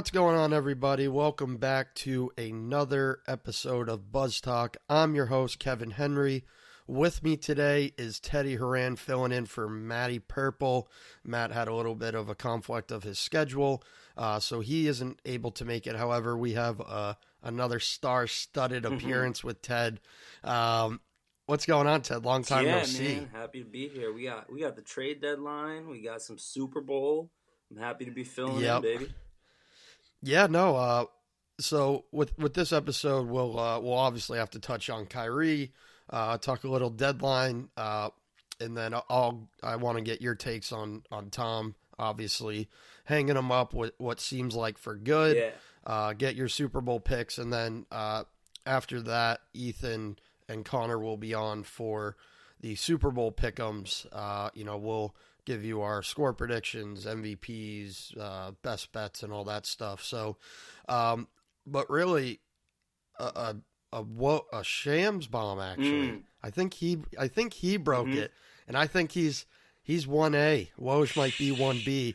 What's going on, everybody? Welcome back to another episode of Buzz Talk. I'm your host, Kevin Henry. With me today is Teddy Horan filling in for Matty Purple. Matt had a little bit of a conflict of his schedule, uh, so he isn't able to make it. However, we have uh, another star studded appearance with Ted. Um, what's going on, Ted? Long time yeah, no see. happy to be here. We got we got the trade deadline. We got some Super Bowl. I'm happy to be filling Yep. in, baby. Yeah, no. Uh, so with with this episode, we'll uh, we'll obviously have to touch on Kyrie, uh, talk a little deadline, uh, and then I'll I want to get your takes on on Tom. Obviously, hanging him up with what seems like for good. Yeah, Uh, get your Super Bowl picks, and then uh, after that, Ethan and Connor will be on for the Super Bowl pick'ems. Uh, you know, we'll give you our score predictions, MVPs, uh, best bets, and all that stuff. So, um, but really, a a a, wo- a shams bomb. Actually, Mm. I think he I think he broke Mhm. it, and I think he's he's one A. Woj might be one B.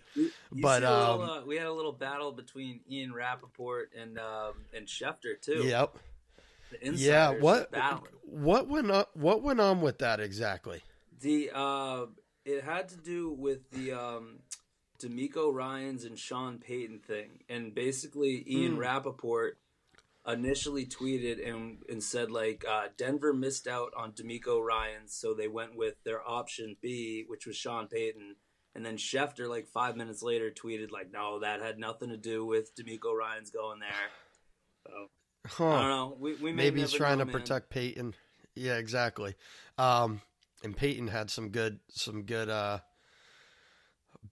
But, a little, um, uh, we had a little battle between Ian Rapoport and um, and Schefter too. Yep. The Yeah. What what went on, what went on with that exactly? The uh, it had to do with the um, DeMeco Ryans and Sean Payton thing, and basically Ian Hmm. Rapoport initially tweeted and, and said like uh, Denver missed out on DeMeco Ryans, so they went with their option B, which was Sean Payton. And then Schefter, like five minutes later, tweeted like, "No, that had nothing to do with DeMeco Ryans going there." So I don't know. We, we may Maybe he's trying know, to man. protect Peyton. Yeah, exactly. Um, and Peyton had some good some good uh,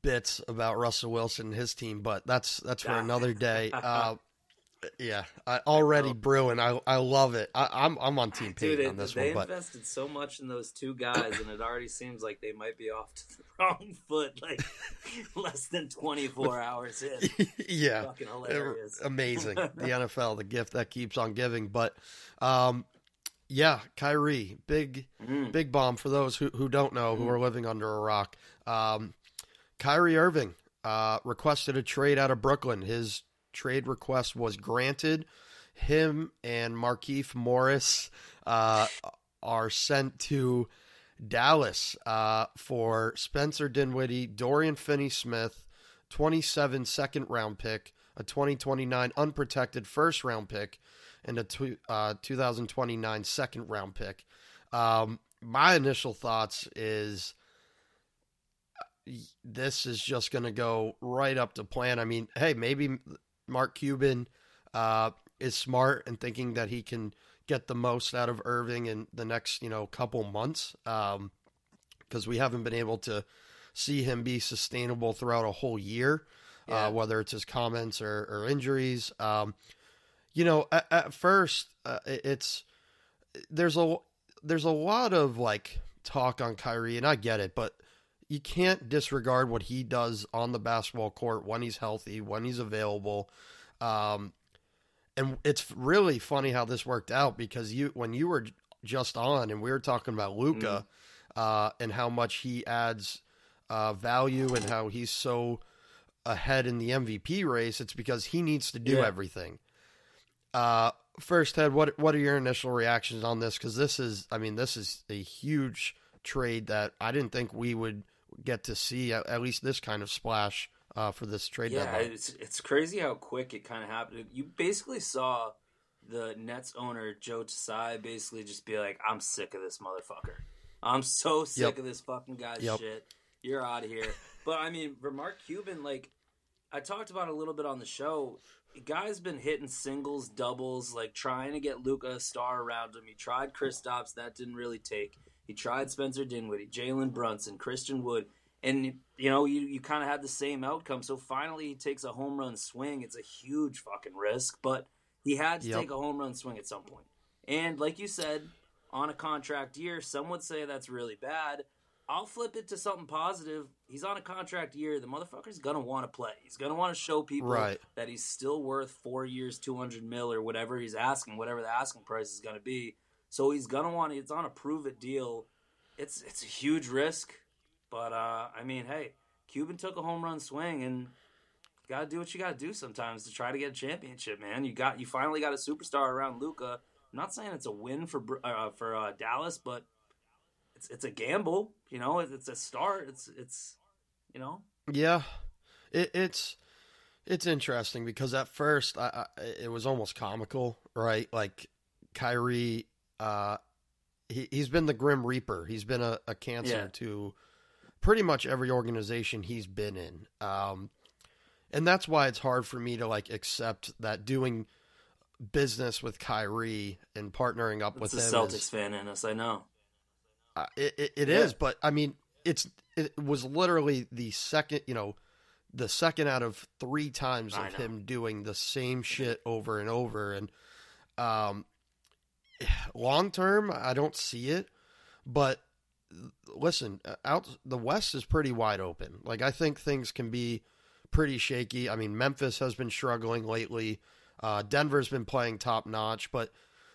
bits about Russell Wilson and his team, but that's that's for another day. Uh, yeah, I, already know. brewing. I I love it. I, I'm I'm on Team Dude, Peyton it- on this they one, but invested so much in those two guys, and it already seems like they might be off to the wrong foot, like less than 24 hours in. yeah, Fucking hilarious. amazing. the NFL, the gift that keeps on giving. But um, yeah, Kyrie, big Mm. big bomb for those who, who don't know, who Mhm. are living under a rock. Um, Kyrie Irving uh, requested a trade out of Brooklyn. His trade request was granted. Him and Markieff Morris uh, are sent to Dallas uh, for Spencer Dinwiddie, Dorian Finney Smith, 27 second round pick, a 2029 unprotected first round pick, and a two, uh, 2029 second round pick. Um, my initial thoughts is uh, this is just going to go right up to plan. I mean, hey, maybe Mark Cuban uh, is smart and thinking that he can get the most out of Irving in the next, you know, couple months because we haven't been able to see him be sustainable throughout a whole year, Yeah. uh, whether it's his comments or, or injuries. Um, you know, at, at first, uh, it's there's a there's a lot of like talk on Kyrie, and I get it, but you can't disregard what he does on the basketball court when he's healthy, when he's available. Um, and it's really funny how this worked out because you when you were just on and we were talking about Luka uh, and how much he adds uh, value and how he's so ahead in the MVP race, it's because he needs to do Yeah. everything. Uh, first, Ted, what what are your initial reactions on this? Because this is, I mean, this is a huge trade that I didn't think we would get to see at, at least this kind of splash uh, for this trade Yeah, deadline. it's it's crazy how quick it kind of happened. You basically saw the Nets owner Joe Tsai basically just be like, "I'm sick of this motherfucker. I'm so sick Yep. of this fucking guy's Yep. shit. You're out of here." but I mean, for Mark Cuban, like I talked about a little bit on the show. Guy's been hitting singles, doubles, like trying to get Luka a star around him. He tried Kristaps, that didn't really take. He tried Spencer Dinwiddie, Jalen Brunson, Christian Wood, and you know you you kind of had the same outcome. So finally, he takes a home run swing. It's a huge fucking risk, but He had to Yep. take a home run swing at some point. And like you said, on a contract year, some would say that's really bad. I'll flip it to something positive. He's on a contract year. The motherfucker's gonna want to play. He's gonna want to show people Right. that he's still worth four years, two hundred mil, or whatever he's asking, whatever the asking price is gonna be. So he's gonna want. It's on a prove it deal. It's it's a huge risk, but uh, I mean, hey, Cuban took a home run swing, and gotta do what you gotta do sometimes to try to get a championship, man. You got you finally got a superstar around Luka. I'm not saying it's a win for uh, for uh, Dallas, but it's it's a gamble. You know, it's, a start. It's it's you know, Yeah, it, it's it's interesting because at first I, I, it was almost comical, right? Like Kyrie, uh, he he's been the Grim Reaper. He's been a, a cancer Yeah. to pretty much every organization he's been in, um, and that's why it's hard for me to like accept that doing business with Kyrie and partnering up it's with the him Celtics is, fan in us. I know. Uh, it it, it Yeah. is, but I mean, it's it was literally the second, you know, the second out of three times I of know. him doing the same shit over and over, and um, long term, I don't see it. But listen, uh, out the West is pretty wide open. Like I think things can be pretty shaky. I mean, Memphis has been struggling lately. Uh, Denver's been playing top notch, but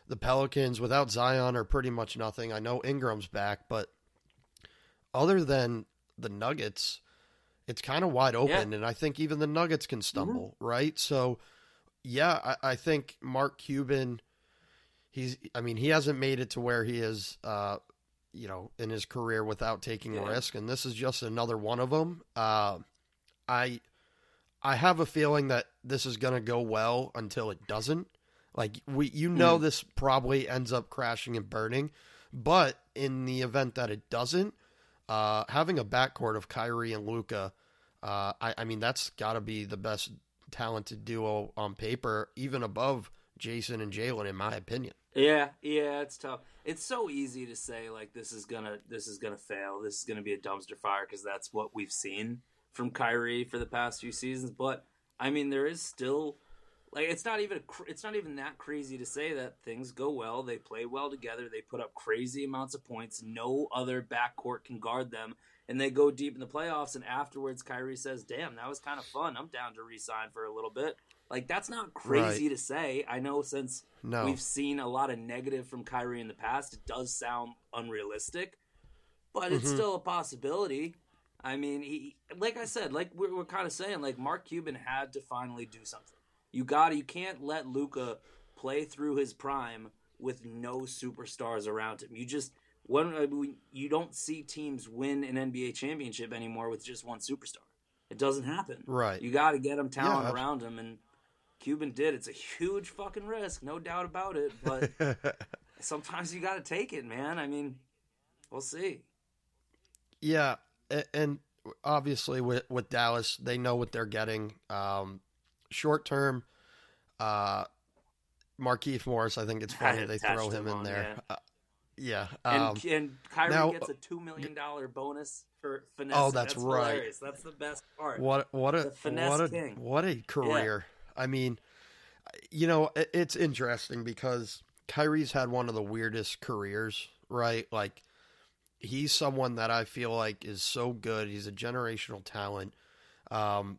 the Pelicans without Zion are pretty much nothing. I know Ingram's back, but other than the Nuggets, it's kind of wide open, and I think even the Nuggets can stumble, right? So, yeah, I, I think Mark Cuban, he's, I mean, he hasn't made it to where he is, uh, you know, in his career without taking a risk, and this is just another one of them. Uh, I, I have a feeling that this is going to go well until it doesn't. Like we, you know, Mhm. this probably ends up crashing and burning, but in the event that it doesn't, uh, having a backcourt of Kyrie and Luka, uh, I, I mean, that's got to be the best talented duo on paper, even above Jayson and Jaylen, in my opinion. Yeah, yeah, it's tough. It's so easy to say like this is gonna this is gonna fail. This is gonna be a dumpster fire because that's what we've seen from Kyrie for the past few seasons. But I mean, there is still like it's not even a, cr- it's not even that crazy to say that things go well. They play well together. They put up crazy amounts of points. No other backcourt can guard them, and they go deep in the playoffs. And afterwards, Kyrie says, "Damn, that was kind of fun. I'm down to re-sign for a little bit." Like that's not crazy to say. I know since No, We've seen a lot of negative from Kyrie in the past. It does sound unrealistic, but it's Mhm. still a possibility. I mean, he, like I said, like we're, we're kind of saying, like Mark Cuban had to finally do something. You got to You can't let Luka play through his prime with no superstars around him. You just when you don't see teams win an NBA championship anymore with just one superstar. It doesn't happen. right. You got to get him talent Yeah. around him, and Cuban did. It's a huge fucking risk, no doubt about it. But sometimes you got to take it, man. I mean, we'll see. Yeah, and obviously with with Dallas, they know what they're getting. Um, short term, uh, Markieff Morris, I think it's funny they throw him him in on, there. yeah. Uh, yeah, And um, and Kyrie now- gets a two million dollar bonus for finesse. Oh, that's right. Hilarious. That's the best part. what what a what a king. what a career. I mean, you know, it, it's interesting because Kyrie's had one of the weirdest careers, right? Like he's someone that I feel like is so good. He's a generational talent. Um,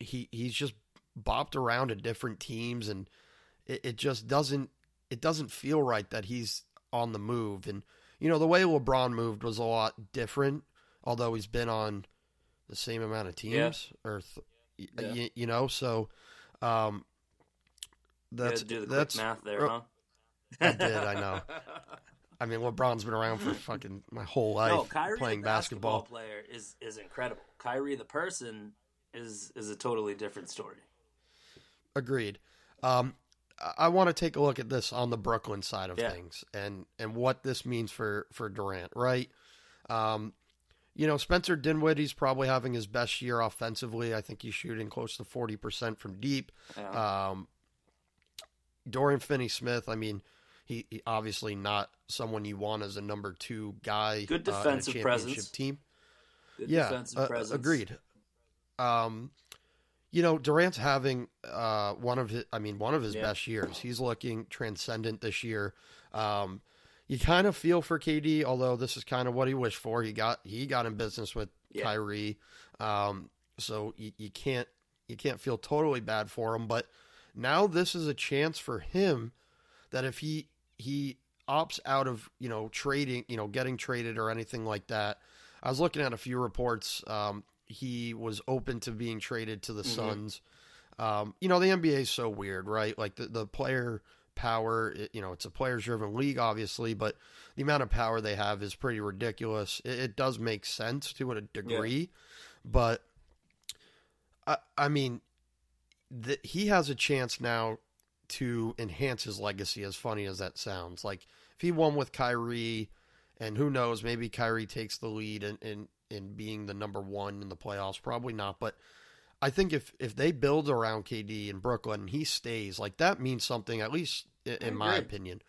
he he's just bopped around to different teams, and it, it just doesn't it doesn't feel right that he's on the move. And you know, the way LeBron moved was a lot different, although he's been on the same amount of teams, or th- Yeah. y- you know, so um, that's do the that's quick math there, uh, huh? I did, I know. I mean, LeBron's been around for fucking my whole life no, Kyrie playing basketball, basketball. player is is incredible. Kyrie the person is is a totally different story. Agreed. Um, I- want to take a look at this on the Brooklyn side of Yeah. things and and what this means for for Durant, right? Um, you know, Spencer Dinwiddie's probably having his best year offensively. I think he's shooting close to forty percent from deep. Yeah. Um, Dorian Finney-Smith, I mean, he, he obviously not someone you want as a number two guy. Good uh, defensive championship presence. team. Good yeah, defensive uh, presence. agreed. Um, you know, Durant's having uh, one of his, I mean, one of his Yeah. best years. He's looking transcendent this year. Um, you kind of feel for KD, although this is kind of what he wished for. He got he got in business with Yeah. Kyrie, um, so you, you can't you can't feel totally bad for him. But now this is a chance for him that if he he opts out of you know trading, you know, getting traded or anything like that. I was looking at a few reports. Um, he was open to being traded to the Mhm. Suns. Um, you know, the NBA is so weird, right? Like the, the player power, it, you know, it's a players driven league, obviously, but the amount of power they have is pretty ridiculous. It, it does make sense to a degree, but I, I mean, the, he has a chance now to enhance his legacy, as funny as that sounds. Like, if he won with Kyrie, and who knows, maybe Kyrie takes the lead and, in, in being the number one in the playoffs. Probably not, but I think if if they build around KD in Brooklyn, and he stays like that means something. At least in, in my opinion.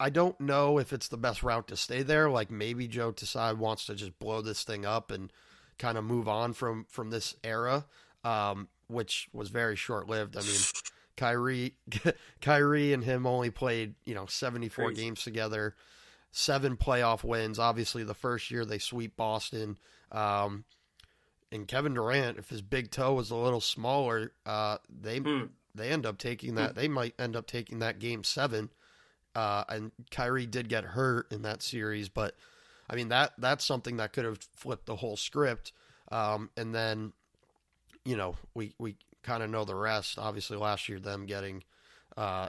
I don't know if it's the best route to stay there. Like maybe Joe Tsai wants to just blow this thing up and kind of move on from from this era, um, which was very short lived. I mean, Kyrie, Kyrie and him only played you know seventy four Crazy. games together, seven playoff wins. Obviously, the first year they sweep Boston. Um, and Kevin Durant, if his big toe was a little smaller, uh, they Hmm. they end up taking that. They might end up taking that game seven. Uh, and Kyrie did get hurt in that series, but I mean that that's something that could have flipped the whole script. Um, and then, you know, we we kind of know the rest. Obviously, last year them getting uh,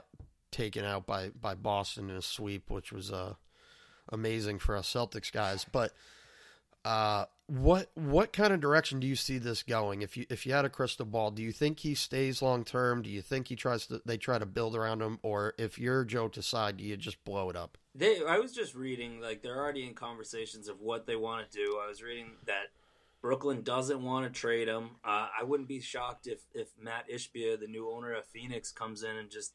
taken out by by Boston in a sweep, which was uh, amazing for us Celtics guys. But uh, what what kind of direction do you see this going? If you if you had a crystal ball, do you think he stays long term? Do you think he tries to they try to build around him, or if you're Joe Tsai, do you just blow it up? They, I was just reading, like, they're already in conversations of what they want to do. I was reading that Brooklyn doesn't want to trade him. Uh, I wouldn't be shocked if, if Matt Ishbia, the new owner of Phoenix, comes in and just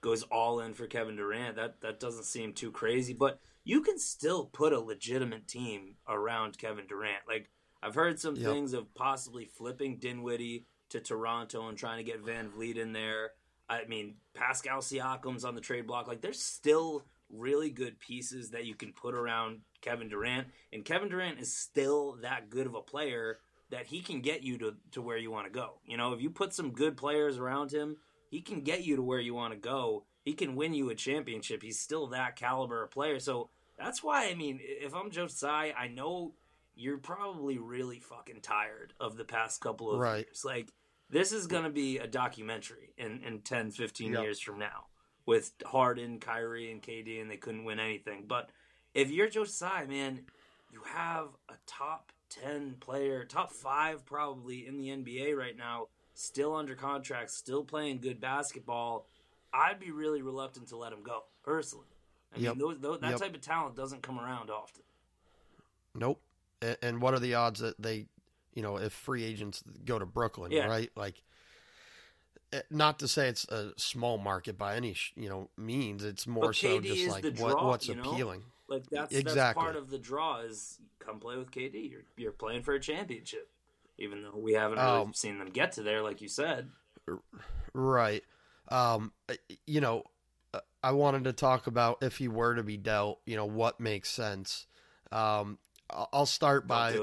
goes all in for Kevin Durant. That that doesn't seem too crazy, but you can still put a legitimate team around Kevin Durant. Like I've heard some Yep. things of possibly flipping Dinwiddie to Toronto and trying to get VanVleet in there. I mean, Pascal Siakam's on the trade block. Like there's still really good pieces that you can put around Kevin Durant, and Kevin Durant is still that good of a player that he can get you to, to where you want to go. You know, if you put some good players around him, he can get you to where you want to go. He can win you a championship. He's still that caliber of player. So that's why, I mean, if I'm Joe Tsai, I know you're probably really fucking tired of the past couple of Right. years. Like, this is going to be a documentary in, in 10, 15 Yep. years from now with Harden, Kyrie, and KD, and they couldn't win anything. But if you're Joe Tsai, man, you have a top 10 player, top five probably in the NBA right now, still under contract, still playing good basketball. I'd be really reluctant to let him go, personally. I Yep. mean, those, those, that Yep. type of talent doesn't come around often. Nope. And, and what are the odds that they, you know, if free agents go to Brooklyn, Yeah. right? Like, eh, not to say it's a small market by any you know means. It's more so just like the what what's you know? appealing. Like that's that's Exactly. part of the draw is come play with KD. You're you're playing for a championship, even though we haven't really Um, seen them get to there, like you said. Right. Um, eh, you know, I wanted to talk about if he were to be dealt, you know, what makes sense. Um, I'll start by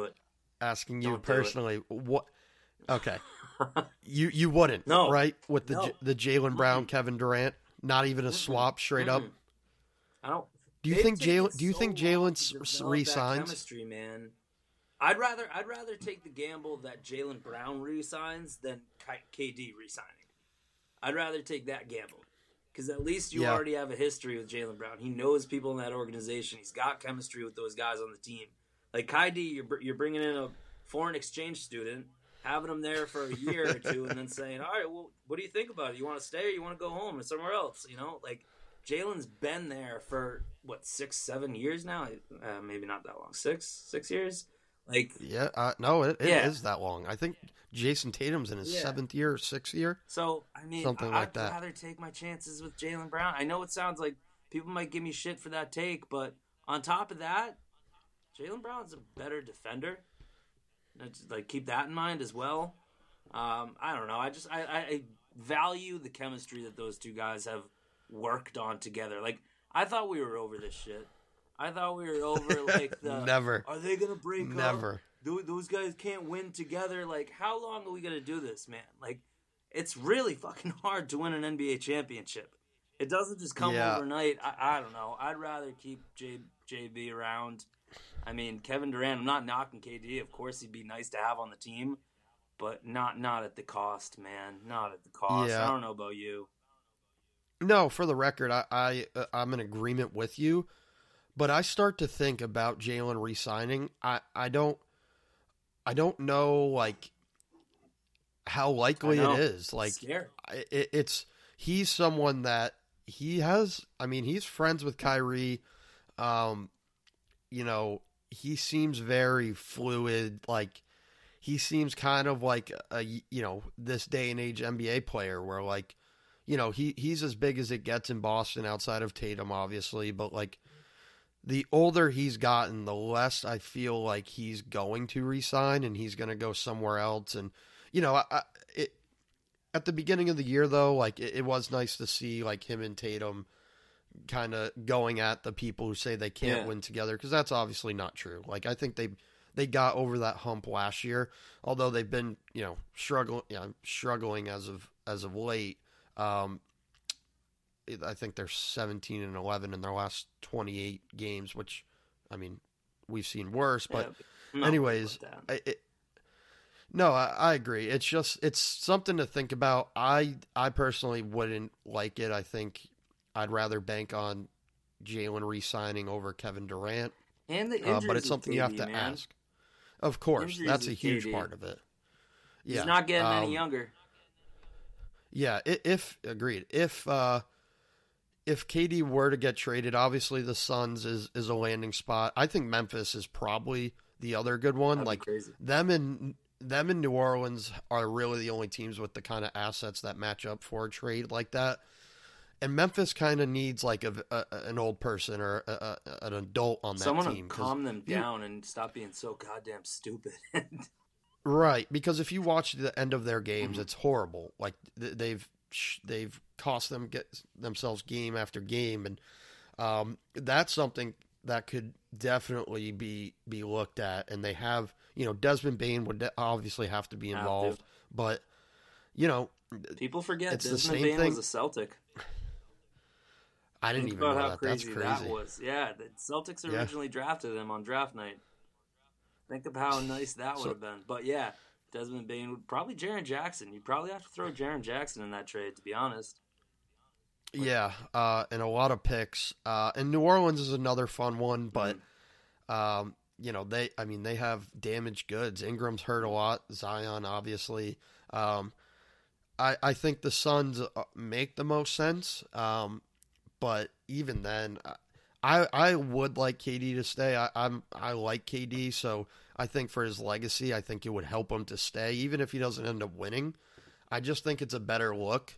asking you Don't personally what. Okay, you you wouldn't, No. right? With the No. J- the Jaylen Brown. Kevin Durant, not even a swap straight up. I don't. Do you think Jaylen? Do you so think Jaylen to s- develop that resigns? Chemistry, man. I'd rather I'd rather take the gamble that Jaylen Brown resigns than KD resigning. I'd rather take that gamble because at least you Yeah. already have a history with Jaylen Brown. He knows people in that organization. He's got chemistry with those guys on the team. Like KD, you're br- you're bringing in a foreign exchange student, having him there for a year or two, and then saying, "All right, well, what do you think about it? You want to stay or you want to go home or somewhere else?" You know, like Jaylen's been there for what six, seven years now. Uh, maybe not that long. Six, six years. Like, Yeah, uh, no, it, it is Yeah. that long. I think Jayson Tatum's in his Yeah. seventh year, or sixth year. so I mean, Something I'd like that. rather take my chances with Jaylen Brown. I know it sounds like people might give me shit for that take, but on top of that, Jaylen Brown's a better defender. It's like keep that in mind as well. Um, I don't know. I just I, I value the chemistry that those two guys have worked on together. Like I thought we were over this shit. I thought we were over like the Never. Are they gonna break up? Never. Tho- Those guys can't win together. Like how long are we gonna do this, man? Like it's really fucking hard to win an NBA championship. It doesn't just come Yeah. overnight. I, I don't know. I'd rather keep J, JB around. I mean, Kevin Durant. I'm not knocking KD. Of course, he'd be nice to have on the team, but not not at the cost, man. Not at the cost. Yeah. I don't know about you. No, for the record, I, I uh, I'm in agreement with you, but I start to think about Jaylen re-signing. I I don't I don't know like how likely it is. Like it, it's he's someone that he has. I mean, he's friends with Kyrie. Um, you know, he seems very fluid. Like he seems kind of like a you know this day and age NBA player where like you know he he's as big as it gets in Boston outside of Tatum, obviously, but like. The older he's gotten, the less I feel like he's going to resign and he's going to go somewhere else. And you know, I, it at the beginning of the year though, like it, it was nice to see like him and Tatum kind of going at the people who say they can't Yeah. win together because that's obviously not true. Like I think they they got over that hump last year, although they've been you know struggling yeah, struggling as of as of late. Um, I think they're 17 and 11 in their last 28 games, which I mean we've seen worse, but Yeah, anyways, worried about that. I, it, no, I, I agree. It's just it's something to think about. I I personally wouldn't like it. I think I'd rather bank on Jaylen re-signing over Kevin Durant. and the Uh, but it's something you have to man. ask. Of course, that's a huge KD. part of it. Yeah, He's not getting um, any younger. Yeah, if agreed. If uh if KD were to get traded, obviously the Suns is is a landing spot. I think Memphis is probably the other good one. That'd like crazy. them and them in New Orleans are really the only teams with the kind of assets that match up for a trade like that. And Memphis kind of needs like a, a an old person or a, a, an adult on that Someone team. calm them you- down and stop being so goddamn stupid. Right, because if you watch the end of their games, Mhm. it's horrible. Like they've they've cost them get themselves game after game, and um, that's something that could definitely be be looked at. And they have, you know, Desmond Bane would de- obviously have to be Have to. involved, but you know, People forget It's the same Bane thing- was a Celtic. I didn't Think even about know how that. crazy, That's crazy. that was. Yeah, the Celtics Yeah. originally drafted him on draft night. Think of how nice that would So- have been. But yeah, Desmond Bane probably Jaren Jackson. You'd probably have to throw Jaren Jackson in that trade, to be honest. Yeah, uh, and a lot of picks. Uh, and New Orleans is another fun one, but um, you know they, I mean, they have damaged goods. Ingram's hurt a lot. Zion, obviously. Um, I I think the Suns uh, make the most sense. Um, but even then, I I would like KD to stay. I, I'm I like KD, so I think for his legacy, I think it would help him to stay, even if he doesn't end up winning. I just think it's a better look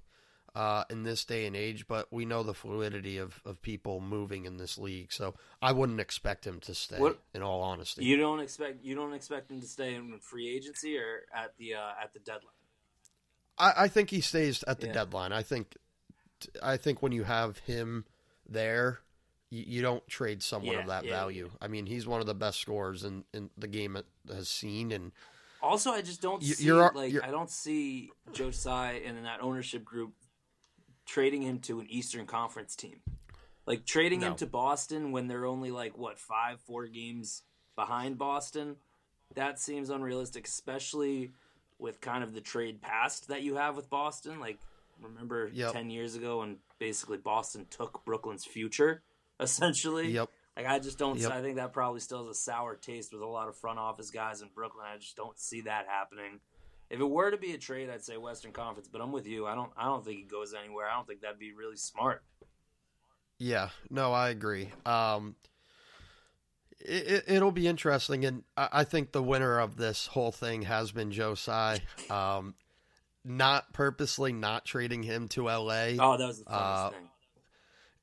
uh, in this day and age, but we know the fluidity of, of people moving in this league, so I wouldn't expect him to stay. What- in all honesty, You don't expect you don't expect him to stay in free agency or at the uh, at the deadline. I, I think he stays at the Yeah. deadline. I think I think when you have him there, you, you don't trade someone of that yeah, value. I mean, he's one of the best scorers in, in the game has seen, and Also, I just don't You- see you're- like you're- I don't see Joe Tsai and that ownership group trading him to an Eastern Conference team. Like trading him to Boston when they're only like what five, four games behind Boston. That seems unrealistic, especially with kind of the trade past that you have with Boston. Like remember Yep. ten years ago when basically Boston took Brooklyn's future, essentially. yep, Like I just don't. Yep. I think that probably still has a sour taste with a lot of front office guys in Brooklyn. I just don't see that happening. If it were to be a trade, I'd say Western Conference. But I'm with you. I don't. I don't think he goes anywhere. I don't think that'd be really smart. yeah, no, I agree. Um, it, it, will be interesting, and I, I think the winner of this whole thing has been Joe Tsai. Um, not purposely not trading him to LA. Oh, that was the funniest Uh, thing.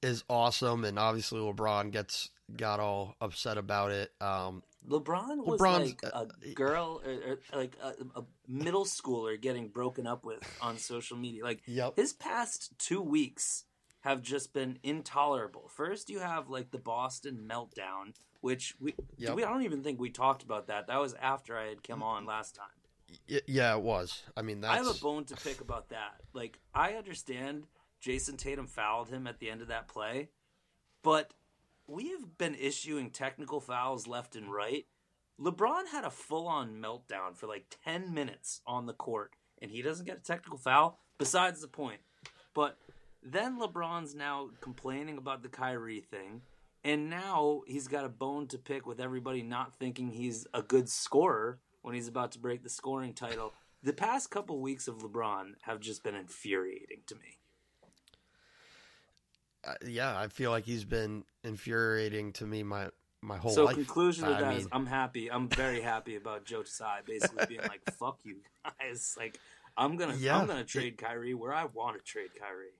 Is awesome, and obviously LeBron gets got all upset about it. Um, LeBron was LeBron's, like uh, a girl, or, or like a, a middle schooler getting broken up with on social media. Like Yep. his past two weeks have just been intolerable. First, you have like the Boston meltdown, which we, Yep. we I don't even think we talked about that. That was after I had come on last time. Y- yeah, it was. I mean, that's I have a bone to pick about that. Like, I understand Jayson Tatum fouled him at the end of that play, but we have been issuing technical fouls left and right. LeBron had a full on meltdown for like 10 minutes on the court, and he doesn't get a technical foul, besides the point. But then LeBron's now complaining about the Kyrie thing, and now he's got a bone to pick with everybody not thinking he's a good scorer when he's about to break the scoring title. The past couple weeks of LeBron have just been infuriating to me. Yeah. I feel like he's been infuriating to me my my whole life. so life. conclusion of I that is mean- I'm happy. I'm very happy about Joe Tsai basically being like, "Fuck you guys!" Like I'm gonna Yeah. I'm gonna trade Kyrie where I want to trade Kyrie.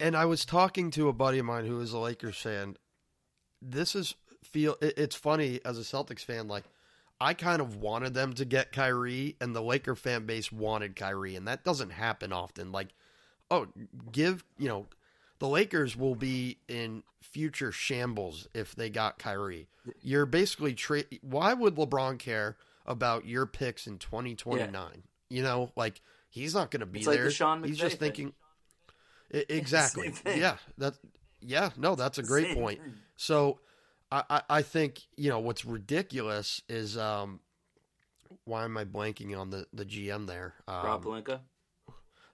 And I was talking to a buddy of mine who is a Lakers fan. This is feel. It, it's funny as a Celtics fan. Like I kind of wanted them to get Kyrie, and the Laker fan base wanted Kyrie, and that doesn't happen often. Like, oh, give you know, the Lakers will be in future shambles if they got Kyrie. You're basically trade. Why would LeBron care about your picks in 2029? You know, like he's not going to be It's like there. the Sean he's just thinking. I- exactly. Thing. Yeah. That. Yeah. No, that's a great point. thing. So, I, I I think you know what's ridiculous is um, why am I blanking on the the GM there? Um, Rob Pelinka.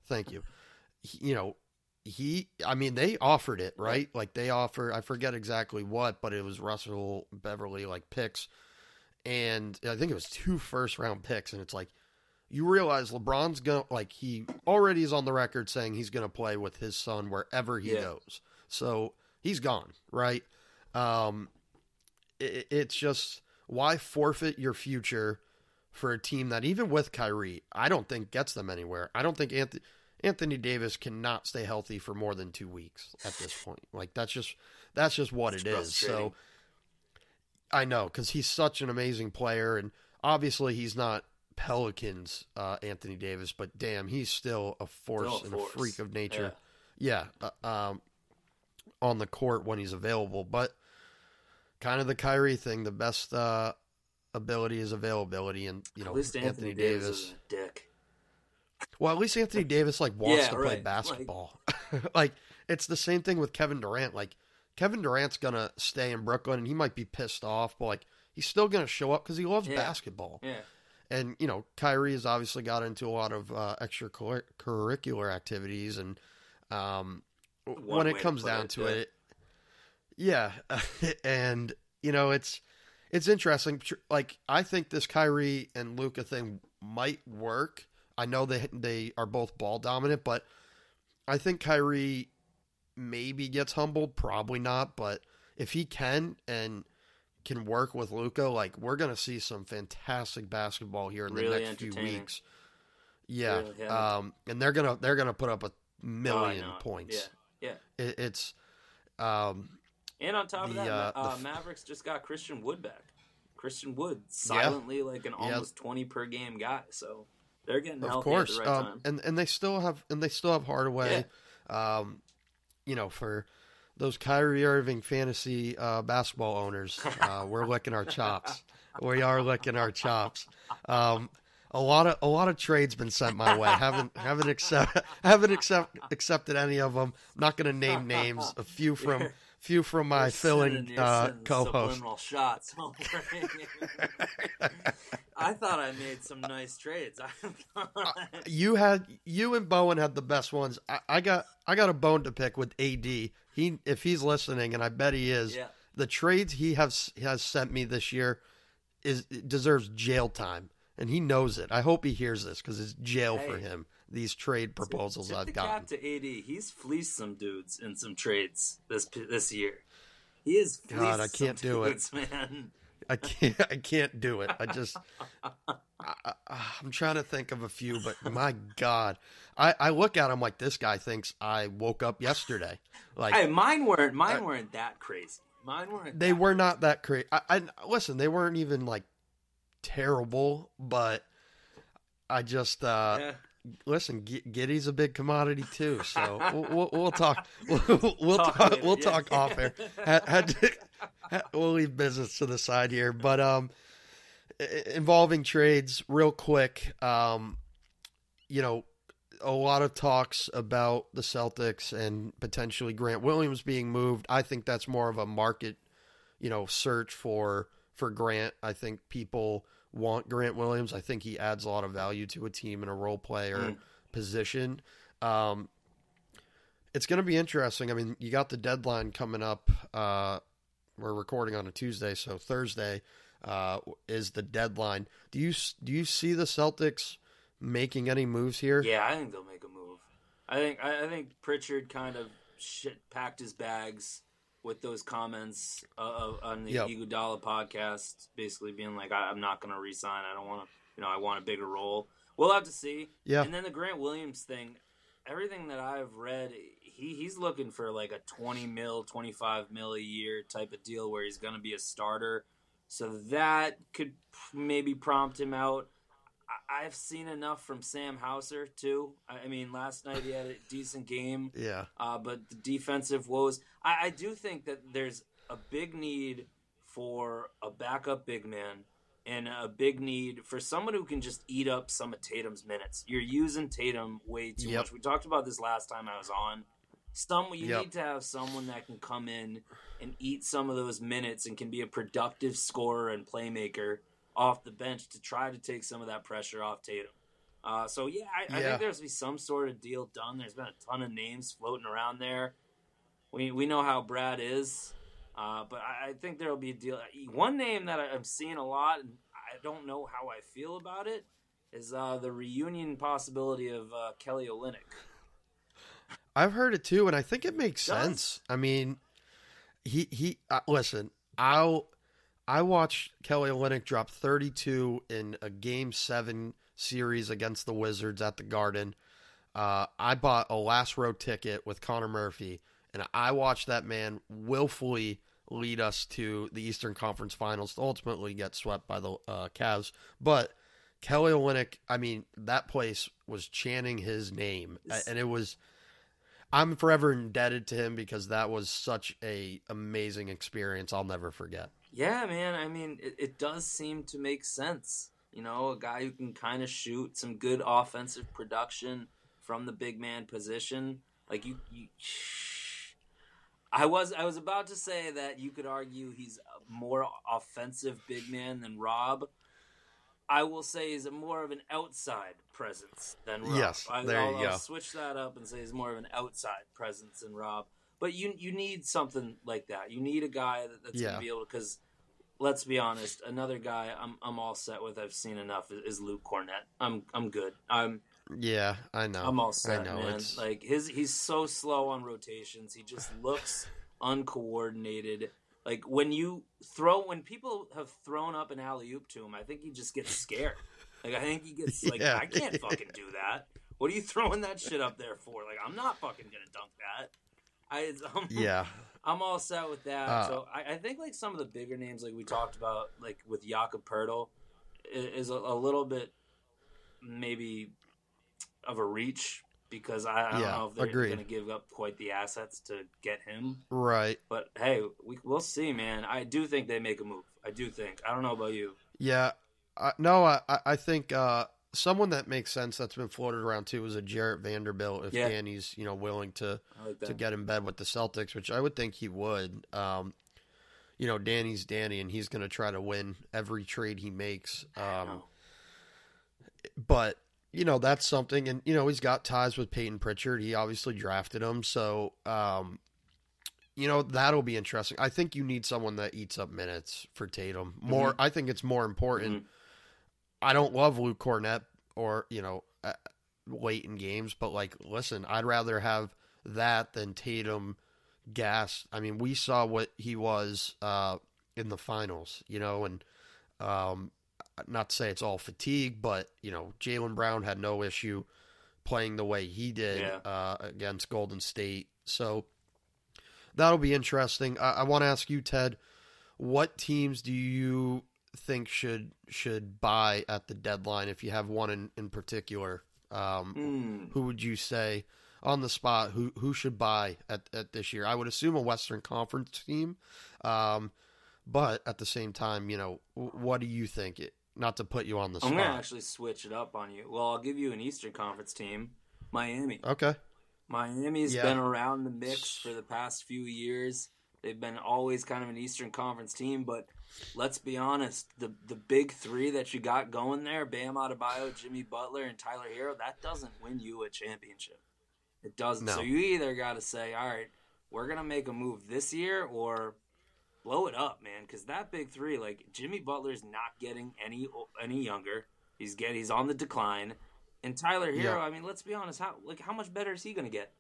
Thank you. He- you know, he. I mean, they offered it right. Like they offer. I forget exactly what, but it was Russell Beverly like picks, and I think it was two first round picks. And it's like you realize LeBron's gonna like he already is on the record saying he's gonna play with his son wherever he Yeah. goes. So he's gone, right? Um, it, it's just why forfeit your future for a team that even with Kyrie, I don't think gets them anywhere. I don't think Anthony Anthony Davis cannot stay healthy for more than two weeks at this point. Like that's just that's just what It's it is. So. I know because he's such an amazing player, and obviously he's not Pelicans uh, Anthony Davis, but damn, he's still a force Still a and a freak of nature. Yeah, uh, um, on the court when he's available, but kind of the Kyrie thing. The best uh, ability is availability, and you know least Anthony, Davis, is a dick. Well, at least Anthony Davis like wants Yeah, to play basketball. Like, it's the same thing with Kevin Durant. Like Kevin Durant's gonna stay in Brooklyn, and he might be pissed off, but like he's still gonna show up because he loves Yeah. basketball. Yeah. And you know, Kyrie has obviously got into a lot of uh, extracurricular activities, and um, One when it comes put down it, to it, yeah, and you know, it's it's interesting. Like I think this Kyrie and Luka thing might work. I know they they are both ball dominant, but I think Kyrie maybe gets humbled, probably not. But if he can and can work with Luka, like we're gonna see some fantastic basketball here in Really the next few weeks. Yeah, Really, yeah. um, and they're gonna they're gonna put up a Oh, million points. Yeah. Yeah. It, it's um, And on top of The, that, uh, uh, f- Mavericks just got Christian Wood back. Christian Wood, silently like an Yeah. almost twenty per game guy. So they're getting of course, at the right um, time. and and they still have and they still have Hardaway. Um, you know, for those Kyrie Irving fantasy uh, basketball owners, uh, we're licking our chops. We are licking our chops. Um, a lot of a lot of trades been sent my way. haven't haven't accept haven't accept, accepted any of them. I'm not going to name names. A few from few from my filling uh, co-host. Shots. I thought I made some nice trades. You had you and Bowen had the best ones. I, I got I got a bone to pick with AD. He if he's listening, and I bet he is. yeah. The trades he has has sent me this year is deserves jail time, and he knows it. I hope he hears this because it's jail for him. These trade proposals I've gotten. cap to AD. He's fleeced some dudes in some trades this this year. He is fleeced God, I can't do it. dudes, man. I can't. I can't do it. I just. I, I, I'm trying to think of a few, but my God, I, I look at him like this guy thinks I woke up yesterday. Like Hey, mine weren't mine Uh, weren't that crazy. Mine weren't. they were good. not that crazy. I, I listen, they weren't even like terrible, but I just uh Yeah. Listen. Giddey's a big commodity too, so we'll, we'll, we'll talk. We'll, we'll Talk talk. later, we'll yeah. talk off air. Had, had had- we'll leave business to the side here, but um, involving trades, real quick. Um, you know, a lot of talks about the Celtics and potentially Grant Williams being moved. I think that's more of a market, you know, search for for Grant. I think people want Grant Williams. I think he adds a lot of value to a team in a role player Mm. position. Um, it's going to be interesting. I mean, you got the deadline coming up. Uh, we're recording on a Tuesday, so Thursday uh, is the deadline. Do you do you see the Celtics making any moves here? Yeah, I think they'll make a move. I think I, I think Pritchard kind of shit packed his bags with those comments uh, on the Yep. Iguodala podcast, basically being like, I, "I'm not going to resign. I don't want to. You know, I want a bigger role." We'll have to see. Yeah. And then the Grant Williams thing, everything that I've read, he he's looking for like a 20 mil, 25 mil a year type of deal where he's going to be a starter. So that could maybe prompt him out. I've seen enough from Sam Hauser too. I I mean, last night he had a decent game, Yeah. uh, but the defensive woes. I, I do think that there's a big need for a backup big man and a big need for someone who can just eat up some of Tatum's minutes. You're using Tatum way too Yep. much. We talked about this last time I was on. Some you Yep. need to have someone that can come in and eat some of those minutes and can be a productive scorer and playmaker off the bench to try to take some of that pressure off Tatum. Uh, so yeah, I, I Yeah. think there's be some sort of deal done. There's been a ton of names floating around there. We we know how Brad is, uh, but I, I think there'll be a deal. One name that I- I'm seeing a lot, and I don't know how I feel about it, is uh, the reunion possibility of uh, Kelly Olynyk. I've heard it too, and I think it makes Does? sense. I mean, he he. Uh, listen, I'll I watched Kelly Olynyk drop 32 in a Game Seven series against the Wizards at the Garden. Uh, I bought a last row ticket with Connor Murphy, and I watched that man willfully lead us to the Eastern Conference Finals to ultimately get swept by the uh, Cavs. But Kelly Olynyk, I mean, that place was chanting his name, and it was. I'm forever indebted to him because that was such a amazing experience. I'll never forget. Yeah, man. I mean, it, it does seem to make sense. You know, a guy who can kind of shoot some good offensive production from the big man position. Like you, you I was I was about to say that you could argue he's a more offensive big man than Rob. I will say he's a more of an outside presence than Rob. Yes, I, there I'll, you I'll go. switch that up and say he's more of an outside presence than Rob. But you you need something like that. You need a guy that, that's Yeah. going to be able to because let's be honest, another guy I'm I'm all set with. I've seen enough is, Luke Kornet. I'm I'm good. I'm Yeah, I know. I'm all set, I know. man. It's Like his he's so slow on rotations. He just looks uncoordinated. Like when you throw when people have thrown up an alley oop to him, I think he just gets scared. Like I think he gets like Yeah. I can't fucking do that. What are you throwing that shit up there for? Like I'm not fucking gonna dunk that. I I'm, yeah, I'm all set with that. Uh, so I, I think like some of the bigger names, like we talked about, like with Jakob Poeltl, is a, a little bit maybe of a reach because I, I don't Yeah, know if they're going to give up quite the assets to get him. right. But hey, we, we'll see, man. I do think they make a move. I do think. I don't know about you. Yeah, I, no, I I- I think uh, someone that makes sense that's been floated around too is a Jarred Vanderbilt if Yeah. Danny's you know willing to like to get in bed with the Celtics, which I would think he would. Um, you know, Danny's Danny, and he's going to try to win every trade he makes. Um, but you know that's something, and you know he's got ties with Payton Pritchard. He obviously drafted him, so um, you know that'll be interesting. I think you need someone that eats up minutes for Tatum. More, Mm-hmm. I think it's more important. I don't love Luke Kornet or you know uh, late in games, but like, listen, I'd rather have that than Tatum gas. I mean, we saw what he was uh, in the finals, you know, and um, not to say it's all fatigue, but you know, Jaylen Brown had no issue playing the way he did Yeah. uh, against Golden State. So that'll be interesting. I, I want to ask you, Ted, what teams do you think should should buy at the deadline? If you have one in in particular, um, Hmm. who would you say on the spot who who should buy at, at this year? I would assume a Western Conference team, um, but at the same time, you know, what do you think? It, not to put you on the spot? I'm gonna actually switch it up on you. Well, I'll give you an Eastern Conference team, Miami. Okay. Miami's Yeah. been around the mix for the past few years. They've been always kind of an Eastern Conference team, but let's be honest, the the big three that you got going there, Bam Adebayo, Jimmy Butler, and Tyler Herro, that doesn't win you a championship. It doesn't. No. So you either got to say, all right, we're gonna make a move this year, or blow it up, man. Because that big three, like Jimmy Butler's not getting any any younger. He's get he's on the decline. And Tyler Herro, Yeah. I mean, let's be honest, how like how much better is he gonna get?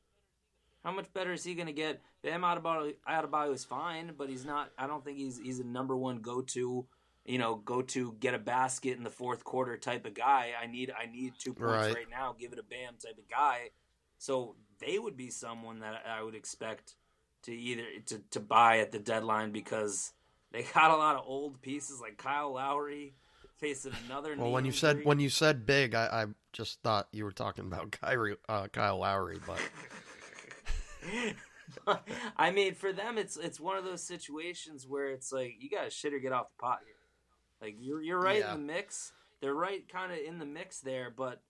How much better is he gonna get? Bam Adebayo, Adebayo is fine, but he's not. I don't think he's he's a number one go to, you know, go to get a basket in the fourth quarter type of guy. I need I need two points Right. right, now. Give it a Bam type of guy. So they would be someone that I would expect to either to, to buy at the deadline because they got a lot of old pieces like Kyle Lowry facing another. Well, when you said when you said big, I, I just thought you were talking about Kyrie, uh, Kyle Lowry, but I mean, for them, it's it's one of those situations where it's like you got to shit or get off the pot here. Like you're you're right Yeah. in the mix. They're right kind of in the mix there, but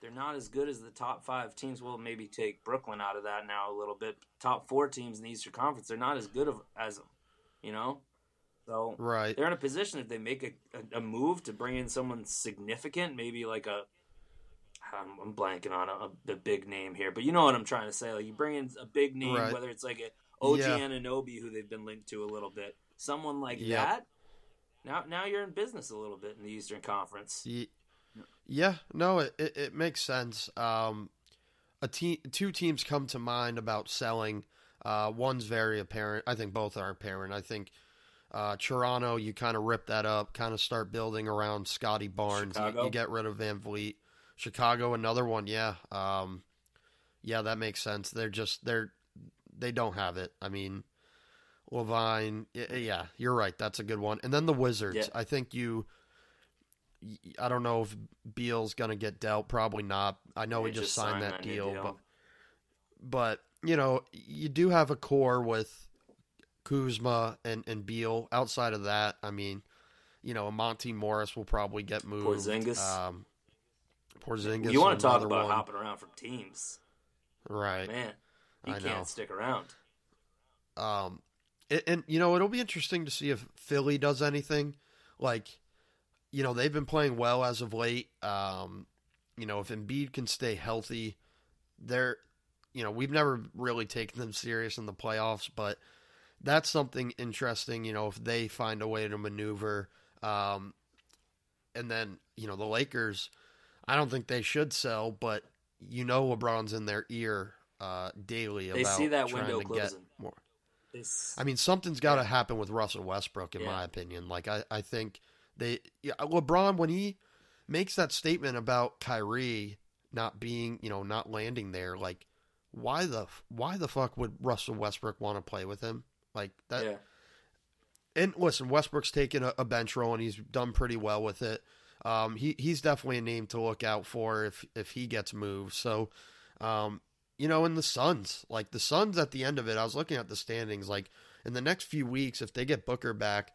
they're not as good as the top five teams. We'll maybe take Brooklyn out of that now a little bit. Top four teams in the Eastern Conference, they're not as good of, as them. You know, so right, they're in a position if they make a, a, a move to bring in someone significant, maybe like a. I'm, I'm blanking on a, a, the big name here, but you know what I'm trying to say. Like you bring in a big name, Right. whether it's like a OG Yeah. Anunoby, who they've been linked to a little bit, someone like that. Now, now you're in business a little bit in the Eastern Conference. Ye- yeah, no, it, it, it makes sense. Um, a te- two teams come to mind about selling. Uh, one's very apparent. I think both are apparent. I think uh, Toronto, you kind of rip that up, kind of start building around Scottie Barnes. You, you get rid of VanVleet. Chicago, another one. Yeah, um, yeah, that makes sense. They're just they're they don't have it. I mean, LaVine. Yeah, you're right. That's a good one. And then the Wizards. Yeah. I think you. I don't know if Beal's gonna get dealt. Probably not. I know They he just, signed, that, new deal, but but you know you do have a core with Kuzma and and Beal. Outside of that, I mean, you know, Monte Morris will probably get moved. Porzingis. Um, Porzingis. you want to talk about one. hopping around from teams, right? man? You I can't know. stick around. Um, and, and you know it'll be interesting to see if Philly does anything. Like, you know they've been playing well as of late. Um, you know if Embiid can stay healthy, they're, you know we've never really taken them serious in the playoffs, but that's something interesting. You know if they find a way to maneuver. Um, and then you know the Lakers, I don't think they should sell, but you know LeBron's in their ear uh, daily They about see that window to get closing. more. They s- I mean, something's got to happen with Russell Westbrook, in Yeah. my opinion. Like, I, I think they, yeah, LeBron, when he makes that statement about Kyrie not being, you know, not landing there, like, why the, why the fuck would Russell Westbrook want to play with him? Like that. yeah. And listen, Westbrook's taken a, a bench role and he's done pretty well with it. Um, he he's definitely a name to look out for if if he gets moved. So, um, you know, in the Suns, like the Suns at the end of it, I was looking at the standings. Like in the next few weeks, if they get Booker back,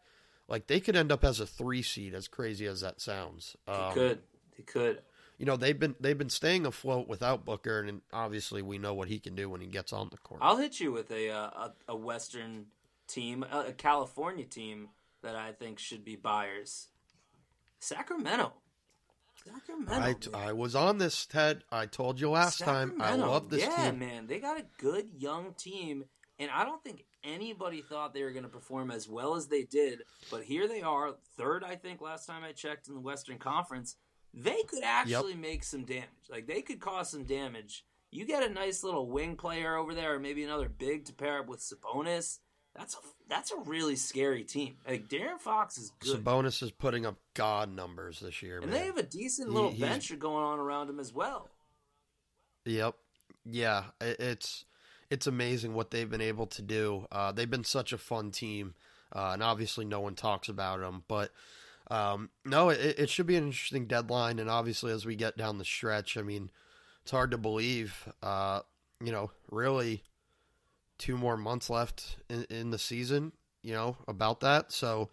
like they could end up as a three seed. As crazy as that sounds, They um, could. They could. You know, they've been they've been staying afloat without Booker, and obviously we know what he can do when he gets on the court. I'll hit you with a uh, a, a Western team, a, a California team that I think should be buyers. Sacramento. Sacramento. I. I was on this, Ted. I told you last time. I love this yeah, team. man. They got a good young team, and I don't think anybody thought they were going to perform as well as they did. But here they are, third, I think, last time I checked in the Western Conference. They could actually make some damage. Like they could cause some damage. You get a nice little wing player over there, or maybe another big to pair up with Sabonis. That's a that's a really scary team. Like De'Aaron Fox is good, Sabonis is putting up god numbers this year, and man. they have a decent little bench going on around him as well. Yep. Yeah, it, it's it's amazing what they've been able to do. Uh, they've been such a fun team, uh, and obviously no one talks about them. But um, no, it, it should be an interesting deadline, and obviously as we get down the stretch, I mean, it's hard to believe. Uh, you know, really, two more months left in, in the season. You know about that, so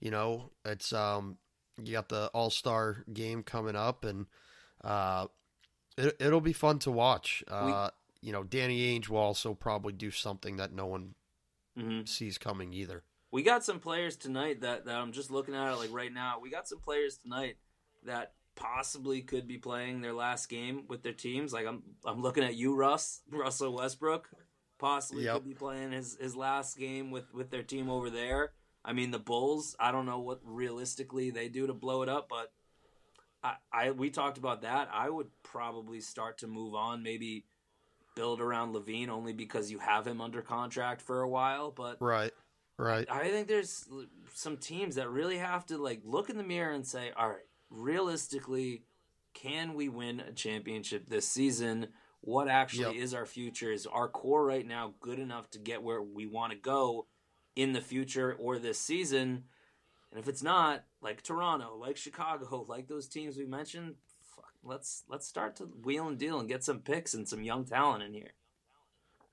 you know it's um, you got the All Star game coming up, and uh, it, it'll be fun to watch. Uh, you know, Danny Ainge will also probably do something that no one hmm sees coming either. We got some players tonight that, that I'm just looking at it like right now. We got some players tonight that possibly could be playing their last game with their teams. Like I'm I'm looking at you, Russ, Russell Westbrook, possibly Yep. could be playing his, his last game with, with their team over there. I mean the Bulls, I don't know what realistically they do to blow it up, but I, I we talked about that. I would probably start to move on, maybe build around LaVine only because you have him under contract for a while, but Right, right. I think there's some teams that really have to like look in the mirror and say, "All right, realistically, can we win a championship this season? What actually Yep. is our future? Is our core right now good enough to get where we want to go in the future or this season? And if it's not, like Toronto, like Chicago, like those teams we mentioned, fuck, let's let's start to wheel and deal and get some picks and some young talent in here.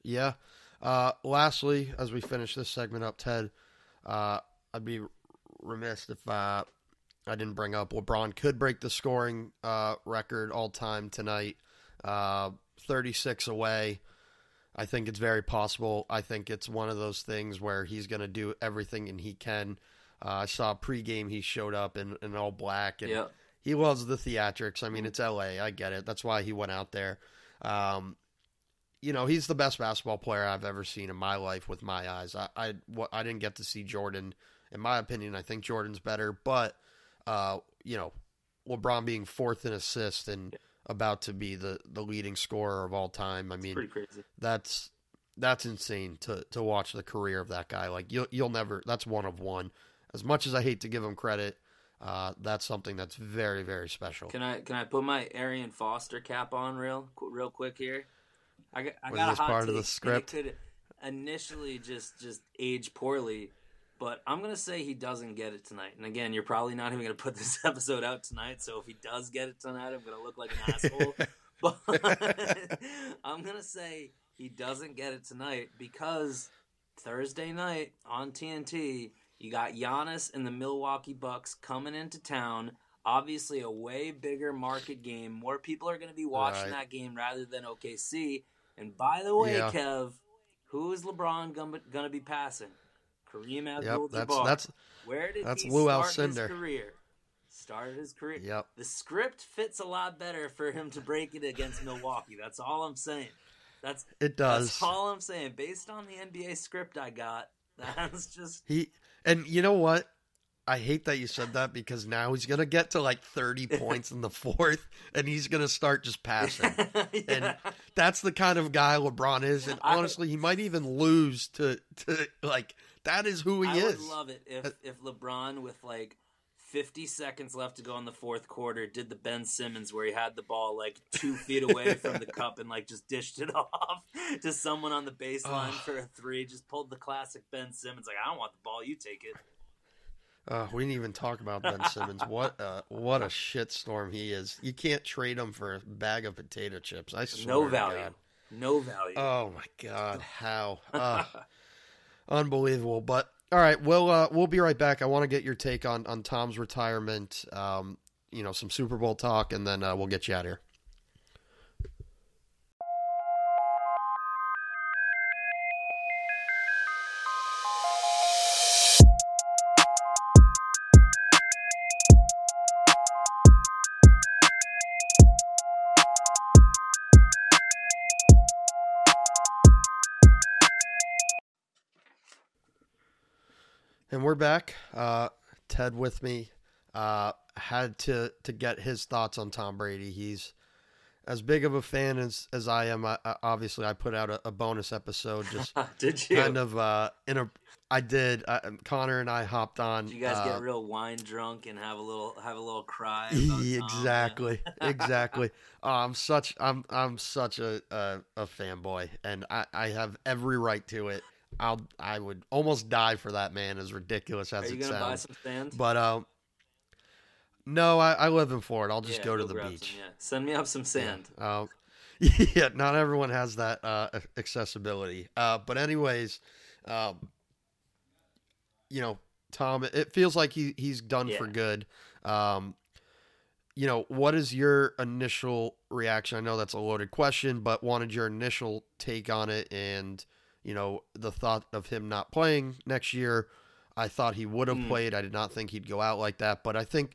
Yeah. Uh, lastly, as we finish this segment up, Ted, uh, I'd be remiss if uh, I didn't bring up LeBron could break the scoring uh, record all time tonight. Uh, 36 away. I think it's very possible. I think it's one of those things where he's going to do everything and he can. Uh, I saw pregame he showed up in, in all black and Yeah. he loves the theatrics. I mean, it's LA. I get it. That's why he went out there. Um, you know, he's the best basketball player I've ever seen in my life with my eyes. I I, what, I didn't get to see Jordan. In my opinion, I think Jordan's better, but uh, you know, LeBron being fourth in assists and about to be the, the leading scorer of all time. I mean, Pretty crazy. that's that's insane to to watch the career of that guy. Like you'll you'll never. That's one of one. As much as I hate to give him credit, uh, that's something that's very very special. Can I can I put my Arian Foster cap on real real quick here? I got I got a hot part of the script? It could initially just just age poorly, but I'm gonna say he doesn't get it tonight. And again, you're probably not even gonna put this episode out tonight. So if he does get it tonight, I'm gonna look like an asshole. But I'm gonna say he doesn't get it tonight because Thursday night on TNT, you got Giannis and the Milwaukee Bucks coming into town. Obviously, a way bigger market game. More people are going to be watching Right. that game rather than OKC. And by the way, Yeah. Kev, who is LeBron going to be passing? Kareem Yep, Abdul-Jabbar. that's that's Where did that's he Lou start his career? Started his career. yep. The script fits a lot better for him to break it against Milwaukee. That's all I'm saying. That's It does. that's all I'm saying. Based on the NBA script I got, that's just He and you know what? I hate that you said that because now he's gonna get to like thirty points in the fourth, and he's gonna start just passing. Yeah. That's the kind of guy LeBron is, and honestly, he might even lose to to like that is who he I is. I would love it if if LeBron with like 50 seconds left to go in the fourth quarter did the Ben Simmons where he had the ball like two feet away from the cup and like just dished it off to someone on the baseline for a three. Just pulled the classic Ben Simmons like I don't want the ball, you take it. Uh, we didn't even talk about Ben Simmons. What a what a shitstorm he is. You can't trade him for a bag of potato chips. I swear. No value. God. No value. Oh my god, how uh, unbelievable! But all right, we'll uh, we'll be right back. I want to get your take on on Tom's retirement. Um, you know, some Super Bowl talk, and then uh, we'll get you out here. And we're back. Uh, Ted with me. Uh, had to to get his thoughts on Tom Brady. He's as big of a fan as as I am, I, I, obviously I put out a, a bonus episode just Did you? kind of uh in a. I did. I, Connor and I hopped on. Did you guys uh, get real wine drunk and have a little have a little cry? about Tom? Yeah. exactly exactly oh, i'm such i'm i'm such a a, a fanboy and i i have every right to it i'll i would almost die for that man as ridiculous as Are you it gonna buy sounds some sand? but um no i i live in florida i'll just Yeah, go to the grab beach some, yeah. Send me up some sand. um yeah not everyone has that uh accessibility uh but anyways um you know tom it feels like he he's done for Yeah. good um you know what is your initial reaction i know that's a loaded question but wanted your initial take on it and you know the thought of him not playing next year i thought he would have Mm. played i did not think he'd go out like that but i think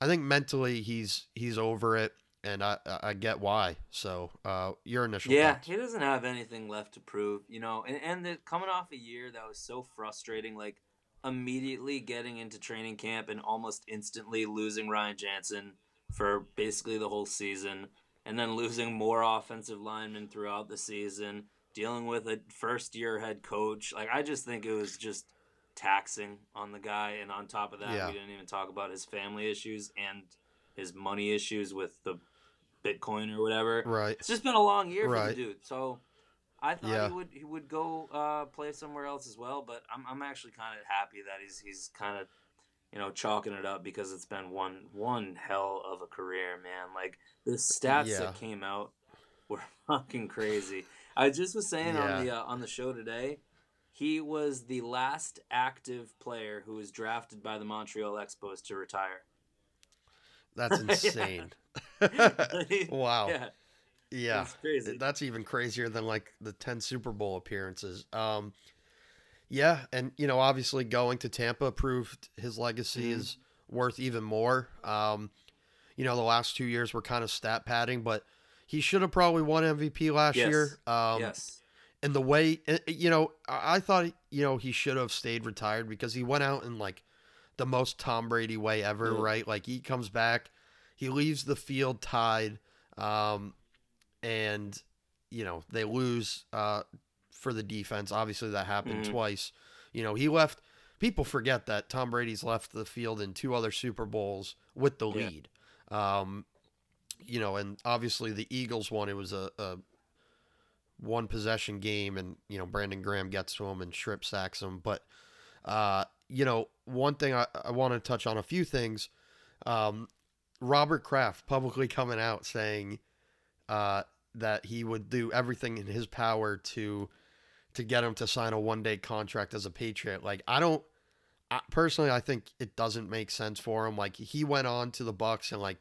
i think mentally he's he's over it and i i get why so uh your initial Yeah, thoughts. he doesn't have anything left to prove, you know. And and the, coming off a year that was so frustrating, like immediately getting into training camp and almost instantly losing Ryan Jensen for basically the whole season, and then losing more offensive linemen throughout the season, dealing with a first year head coach. Like I just think it was just taxing on the guy, and on top of that, Yeah. we didn't even talk about his family issues and his money issues with the Bitcoin or whatever. right It's just been a long year for the dude. So I thought Yeah. he would he would go uh, play somewhere else as well. But I'm I'm actually kind of happy that he's he's kind of you know chalking it up because it's been one one hell of a career, man. Like the stats Yeah. that came out were fucking crazy. I just was saying Yeah. on the uh, on the show today. He was the last active player who was drafted by the Montreal Expos to retire. that's insane wow Yeah, yeah crazy. That's even crazier than like the 10 Super Bowl appearances. Um, yeah, and you know, obviously going to Tampa proved his legacy Mhm. is worth even more. Um, you know, the last two years were kind of stat padding, but he should have probably won MVP last Yes. year. Um, yes. and the way, eh, you know, I thought, you know, he should have stayed retired because he went out in like the most Tom Brady way ever, Yeah. right? Like he comes back, he leaves the field tied, um, and you know they lose uh, for the defense. Obviously, that happened Mhm. twice. You know, he left. People forget that Tom Brady's left the field in two other Super Bowls with the Yeah. lead. Um, you know, and obviously the Eagles one. It was a, a one possession game, and you know Brandon Graham gets to him and strip sacks him. But uh, you know, one thing I, I want to touch on a few things. Um, Robert Kraft publicly coming out saying uh, that he would do everything in his power to to get him to sign a one day contract as a Patriot. Like I don't I, personally, I think it doesn't make sense for him. Like he went on to the Bucks and like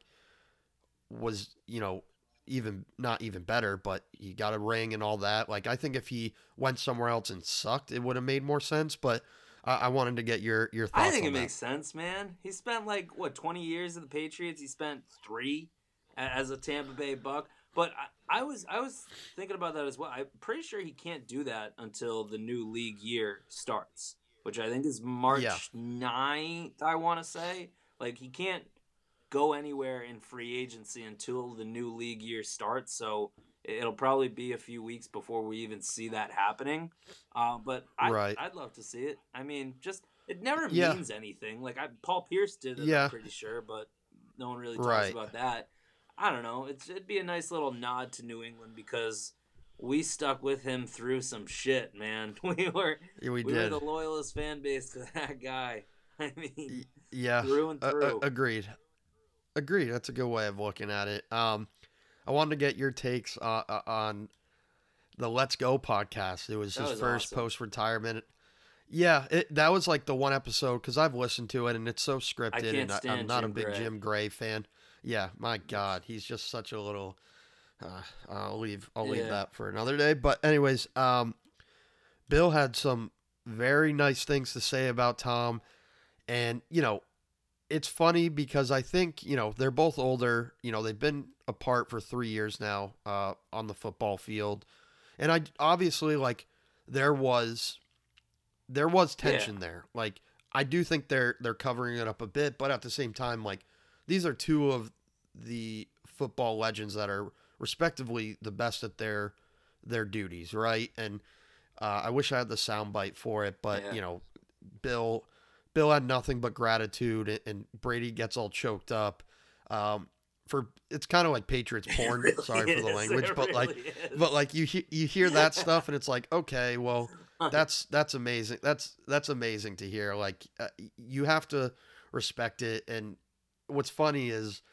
was you know even not even better, but he got a ring and all that. Like I think if he went somewhere else and sucked, it would have made more sense. But I, I wanted to get your your thoughts. I think it that. makes sense, man. He spent like what twenty years at the Patriots. He spent three as a Tampa Bay Buck. But I, I was I was thinking about that as well. I'm pretty sure he can't do that until the new league year starts, which I think is March Yeah. 9th, I want to say. Like he can't go anywhere in free agency until the new league year starts. So it'll probably be a few weeks before we even see that happening. Uh, but I, Right. I'd love to see it. I mean, just it never Yeah. means anything. Like I, Paul Pierce did it, Yeah. I'm pretty sure, but no one really talks Right. about that. I don't know. It's it'd be a nice little nod to New England because we stuck with him through some shit, man. We were Yeah, we, we, were the loyalist fan base to that guy. I mean, yeah, through and Uh, uh, through. agreed. Agreed. That's a good way of looking at it. Um, I wanted to get your takes uh, uh, on the Let's Go podcast. It was That his was first awesome. post retirement. Yeah, it, that was like the one episode because I've listened to it and it's so scripted, can't and I, I'm stand not a big Gray. Jim Gray fan. Yeah, my God, he's just such a little. Uh, I'll leave. I'll leave Yeah. that for another day. But anyways, um, Bill had some very nice things to say about Tom, and you know, it's funny because I think you know they're both older. You know, they've been apart for three years now uh, on the football field, and I obviously like there was there was Yeah. tension there. Like I do think they're they're covering it up a bit, but at the same time, like these are two of the football legends that are respectively the best at their their duties, right? And uh, I wish I had the soundbite for it, but Yeah. you know, Bill Bill had nothing but gratitude, and- and Brady gets all choked up. Um, for it's kind of like Patriots porn. Really sorry for the language, but like, is. but like you he- you hear that stuff, and it's like, okay, well, that's that's amazing. That's that's amazing to hear. Like uh, you have to respect it. And what's funny is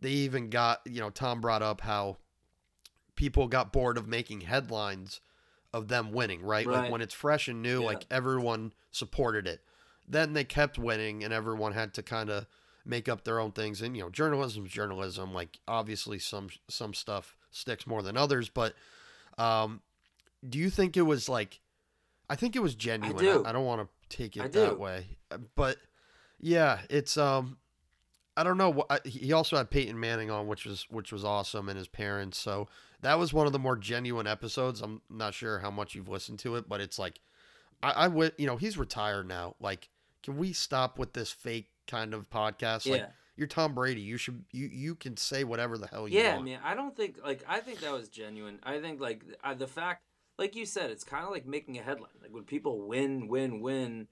they even got you know Tom brought up how people got bored of making headlines of them winning, right? Like when it's fresh and new, Yeah. like everyone supported it. Then they kept winning, and everyone had to kind of make up their own things. And you know, journalism's journalism. Like obviously, some some stuff sticks more than others. But um, do you think it was like? I think it was genuine. i, do. I, don't want to take it I that do. way, but yeah, it's um, I don't know. what- He also had Peyton Manning on, which was which was awesome, and his parents. So that was one of the more genuine episodes. I'm not sure how much you've listened to it, but it's like I, I would, you know, he's retired now. Like, can we stop with this fake kind of podcast? Like, yeah. you're Tom Brady. You should you you can say whatever the hell you want. Yeah, want. man. I don't think like I think that was genuine. I think like uh, the fact, like you said, it's kind of like making a headline. Like when people win, win, win.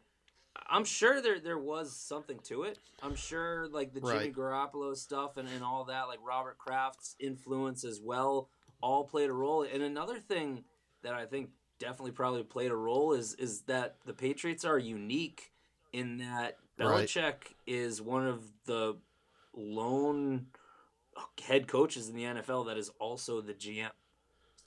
I'm sure there there was something to it. I'm sure like the Jimmy Right. Garoppolo stuff and, and all that, like Robert Kraft's influence as well, all played a role. And another thing that I think definitely probably played a role is is that the Patriots are unique in that Right. Belichick is one of the lone head coaches in the NFL that is also the GM.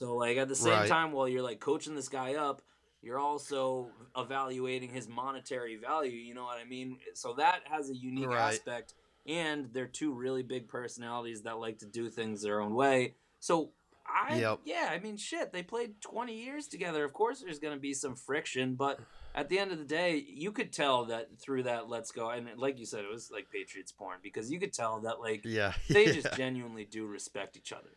So like at the same Right. time while you're like coaching this guy up, you're also evaluating his monetary value, you know what I mean? So that has a unique Right. aspect and they're two really big personalities that like to do things their own way. So I Yep. yeah, I mean shit, they played 20 years together. Of course there's going to be some friction, but at the end of the day, you could tell that through that let's go and like you said it was like Patriots porn because you could tell that like Yeah, they yeah. just genuinely do respect each other.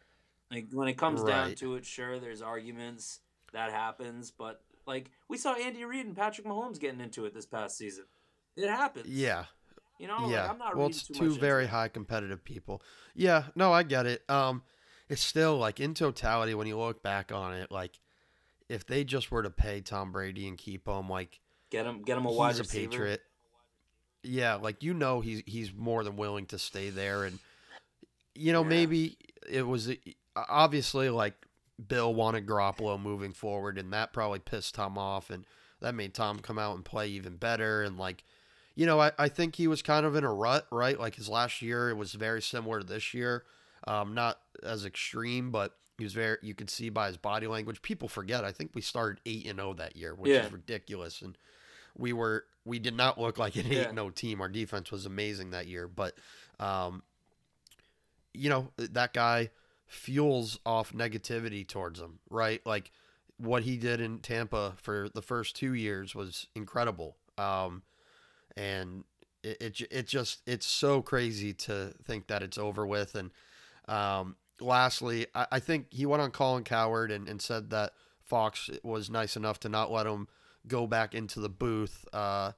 Like when it comes down to it, sure, there's arguments that happens, but like we saw Andy Reid and Patrick Mahomes getting into it this past season. It happens. yeah. you know, yeah. like, I'm not well, it's two very high competitive people. Yeah, no, I get it. Um, it's still like in totality when you look back on it, like if they just were to pay Tom Brady and keep him, like Get him, get him a wide he's a. Patriot. Yeah, like you know he's he's more than willing to stay there, and you know Yeah. maybe it was obviously like Bill wanted Garoppolo moving forward, and that probably pissed Tom off, and that made Tom come out and play even better, and like. You know, I, I think he was kind of in a rut, right? Like his last year, it was very similar to this year. Um, not as extreme, but he was very. You could see by his body language. People forget. I think we started eight and zero that year, which Yeah. is ridiculous. And we were we did not look like an Yeah. eight and zero team. Our defense was amazing that year, but um, you know that guy fuels off negativity towards him, right? Like what he did in Tampa for the first two years was incredible. Um, and it, it it just it's so crazy to think that it's over with. And um, lastly, I, I think he went on Colin Cowherd and, and said that Fox was nice enough to not let him go back into the booth uh,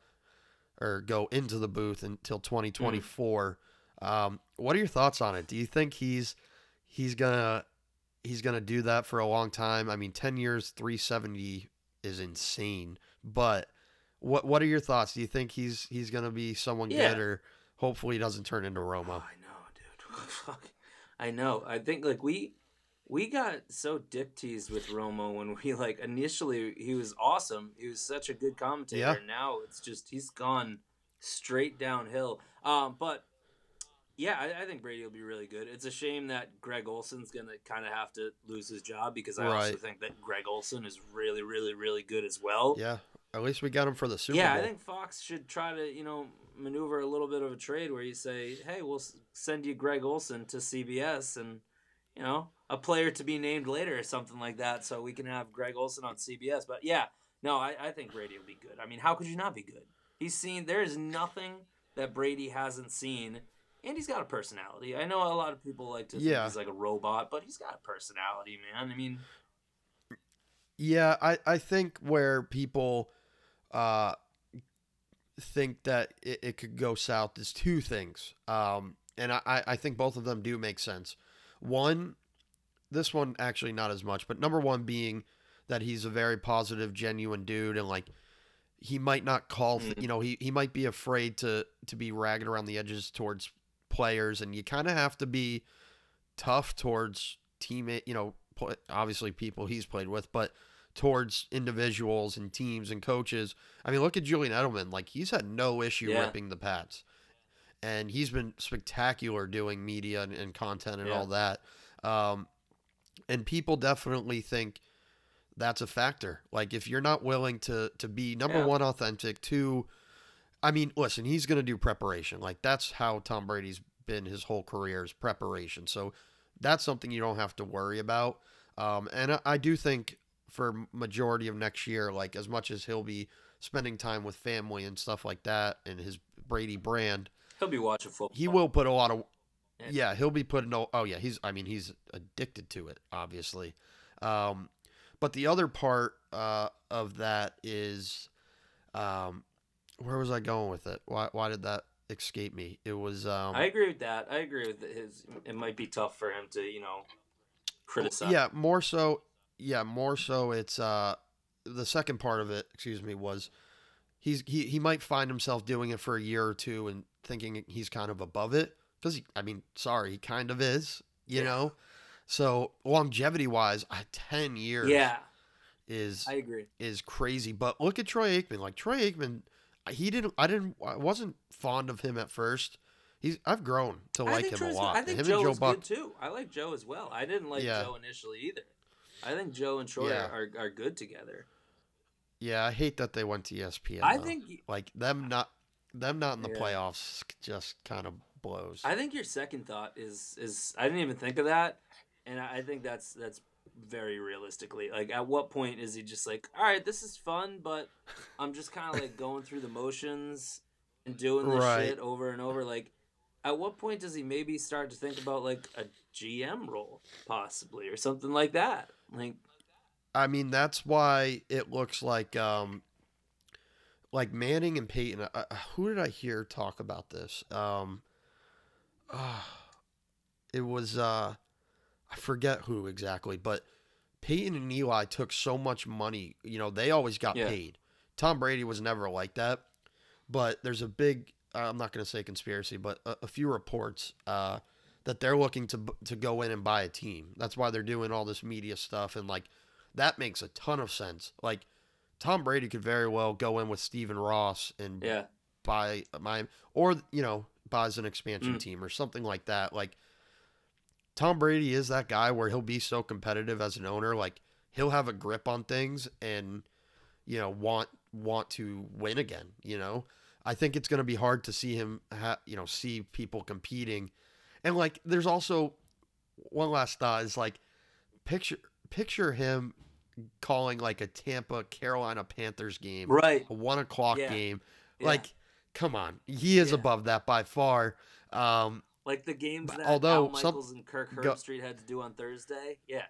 or go into the booth until 2024. Um, what are your thoughts on it? Do you think he's he's gonna he's gonna do that for a long time? I mean, 10 years, 370 is insane, but what what are your thoughts? Do you think he's he's gonna be someone Yeah. good, or hopefully he doesn't turn into Oh, I know, dude. Fuck. I know. I think like we we got so dick teased with Romo when we like initially he was awesome. He was such a good commentator. Yeah. Now it's just he's gone straight downhill. Um, but yeah, I, I think Brady will be really good. It's a shame that Greg Olsen's gonna kind of have to lose his job because I also think that Greg Olsen is really, really, really good as well. Yeah, at least we got him for the Super Bowl. yeah, Bowl. I think Fox should try to, you know, maneuver a little bit of a trade where you say, "Hey, we'll send you Greg Olsen to CBS, and you know, a player to be named later or something like that, so we can have Greg Olsen on CBS." But yeah, no, I, I think Brady will be good. I mean, how could you not be good? He's seen. There is nothing that Brady hasn't seen, and he's got a personality. I know a lot of people like to think Yeah. he's like a robot, but he's got a personality, man. I mean, Yeah, I, I think where people uh, think that it, it could go south is two things. Um, and I, I think both of them do make sense. One, this one actually not as much, but number one being that he's a very positive, genuine dude, and like he might not call, th- Mhm. you know, he he might be afraid to to be ragged around the edges towards players, and you kind of have to be tough towards teammate, you know, obviously people he's played with, but towards individuals and teams and coaches. I mean, look at Julian Edelman; like he's had no issue Yeah. ripping the Pats, and he's been spectacular doing media and, and content and Yeah. all that. Um, and people definitely think that's a factor. Like if you're not willing to to be number Yeah. one authentic, two, I mean, listen, he's going to do preparation. Like that's how Tom Brady's been his whole career is preparation. So that's something you don't have to worry about. Um, and I, I do think for majority of next year, like as much as he'll be spending time with family and stuff like that, and his Brady brand, He'll be watching football. he will put a lot of Yeah. yeah he'll be putting oh, oh yeah he's i mean he's addicted to it obviously um but the other part uh of that is um where was i going with it why why did that escape me it was um I agree with that. I agree with his. It might be tough for him to, you know, criticize. yeah more so yeah more so it's uh the second part of it excuse me was he's he, he might find himself doing it for a year or two and thinking he's kind of above it because i mean sorry he kind of is you Yeah. know so longevity wise 10 years Yeah, is I agree. is crazy but look at troy aikman like troy aikman he didn't i didn't i wasn't fond of him at first he's i've grown to like him Troy's a good. lot I think him Joe joe is buck good too. I like Joe as well. I didn't like Yeah. Joe initially either. I think Joe and Troy Yeah. are, are good together. yeah i hate that they went to espn I though. think like them not them not in the Yeah. playoffs just kind of blows. I think your second thought is is I didn't even think of that, and I think that's that's very realistically like at what point is he just like all right this is fun but I'm just kind of like going through the motions and doing this Right. shit over and over like at what point does he maybe start to think about like a GM role possibly or something like that like I mean, that's why it looks like um like Manning and Peyton. Uh, uh, who did I hear talk about this? Um, uh, it was uh, I forget who exactly, but Peyton and Eli took so much money. You know, they always got Yeah. paid. Tom Brady was never like that. But there's a big. I'm not going to say conspiracy, but a, a few reports uh, that they're looking to to go in and buy a team. That's why they're doing all this media stuff, and like that makes a ton of sense. Like Tom Brady could very well go in with Stephen Ross and yeah buy my or you know buys an expansion Mm. team or something like that. Like Tom Brady is that guy where he'll be so competitive as an owner, like he'll have a grip on things and you know want want to win again. You know, I think it's going to be hard to see him, ha- you know, see people competing, and like there's also one last thought is like picture picture him calling like a Tampa Carolina Panthers game right a one o'clock Yeah. game. Yeah. Like, come on, he is Yeah. above that by far. Um, like the games that although Al some- Michaels and Kirk Herbstreit had to do on Thursday yeah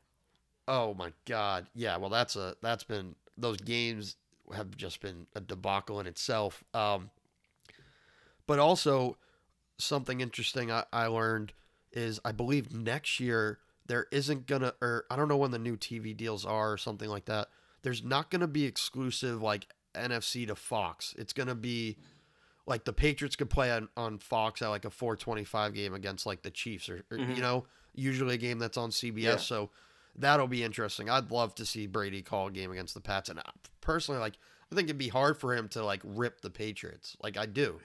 oh my God, yeah. Well, that's a that's been those games have just been a debacle in itself. Um, but also something interesting I, I learned is I believe next year there isn't gonna or I don't know when the new TV deals are or something like that. There's not gonna be exclusive like NFC to Fox. It's gonna be like the Patriots could play on, on Fox at like a 425 game against like the Chiefs or, or, Mhm. you know usually a game that's on CBS. Yeah. So that'll be interesting. I'd love to see Brady call a game against the Pats, and I, personally, like I think it'd be hard for him to like rip the Patriots. Like I do.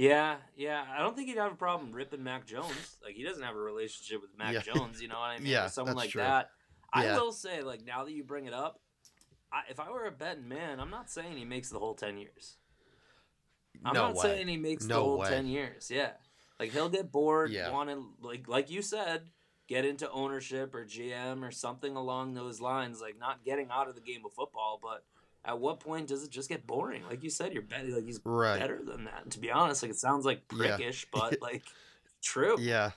Yeah, yeah. I don't think he'd have a problem ripping Mac Jones. Like he doesn't have a relationship with Mac Yeah. Jones. You know what I mean? Yeah, Or someone like true. that. I Yeah. will say, like now that you bring it up, I, if I were a betting man, I'm not saying he makes the whole ten years. I'm no not way. saying he makes the whole way. ten years. Yeah, like he'll get bored, Yeah. want to like like you said, get into ownership or GM or something along those lines. Like not getting out of the game of football, but at what point does it just get boring? Like you said, you're betting like he's Right. better than that. And to be honest, like it sounds like Yeah. but like true. Yeah.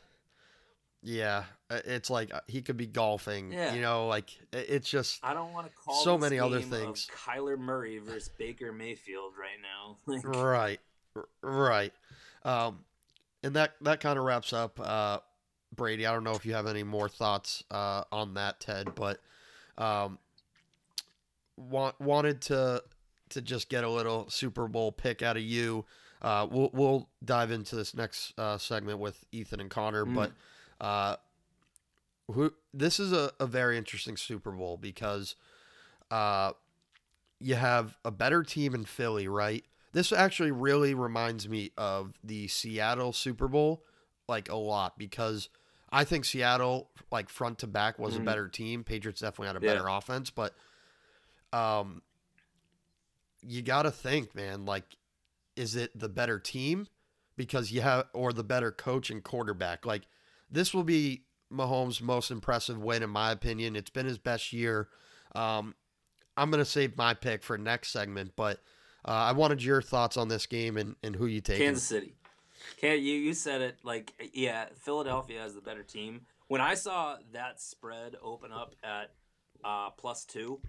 Yeah. It's like uh, he could be golfing. Yeah. You know, like it's just I don't want to call So many other things. Kyler Murray versus Baker Mayfield right now. Like, right. Right. Um and that that kind of wraps up uh Brady. I don't know if you have any more thoughts uh, on that, Ted, but um, want, wanted to to just get a little Super Bowl pick out of you. Uh, we'll we'll dive into this next uh, segment with Ethan and Connor, Mm. but uh, who this is a, a very interesting Super Bowl because uh, you have a better team in Philly, right? This actually really reminds me of the Seattle Super Bowl, like a lot, because I think Seattle, like front to back, was a Mhm. better team. Patriots definitely had a Yeah. better offense, but um, you got to think, man, like, is it the better team because you have, or the better coach and quarterback? Like, this will be Mahomes' most impressive win, in my opinion. It's been his best year. Um, I'm going to save my pick for next segment, but uh, I wanted your thoughts on this game and, and who you take. Kansas City. Can't you you said it like yeah, Philadelphia has the better team. When I saw that spread open up at uh, plus two,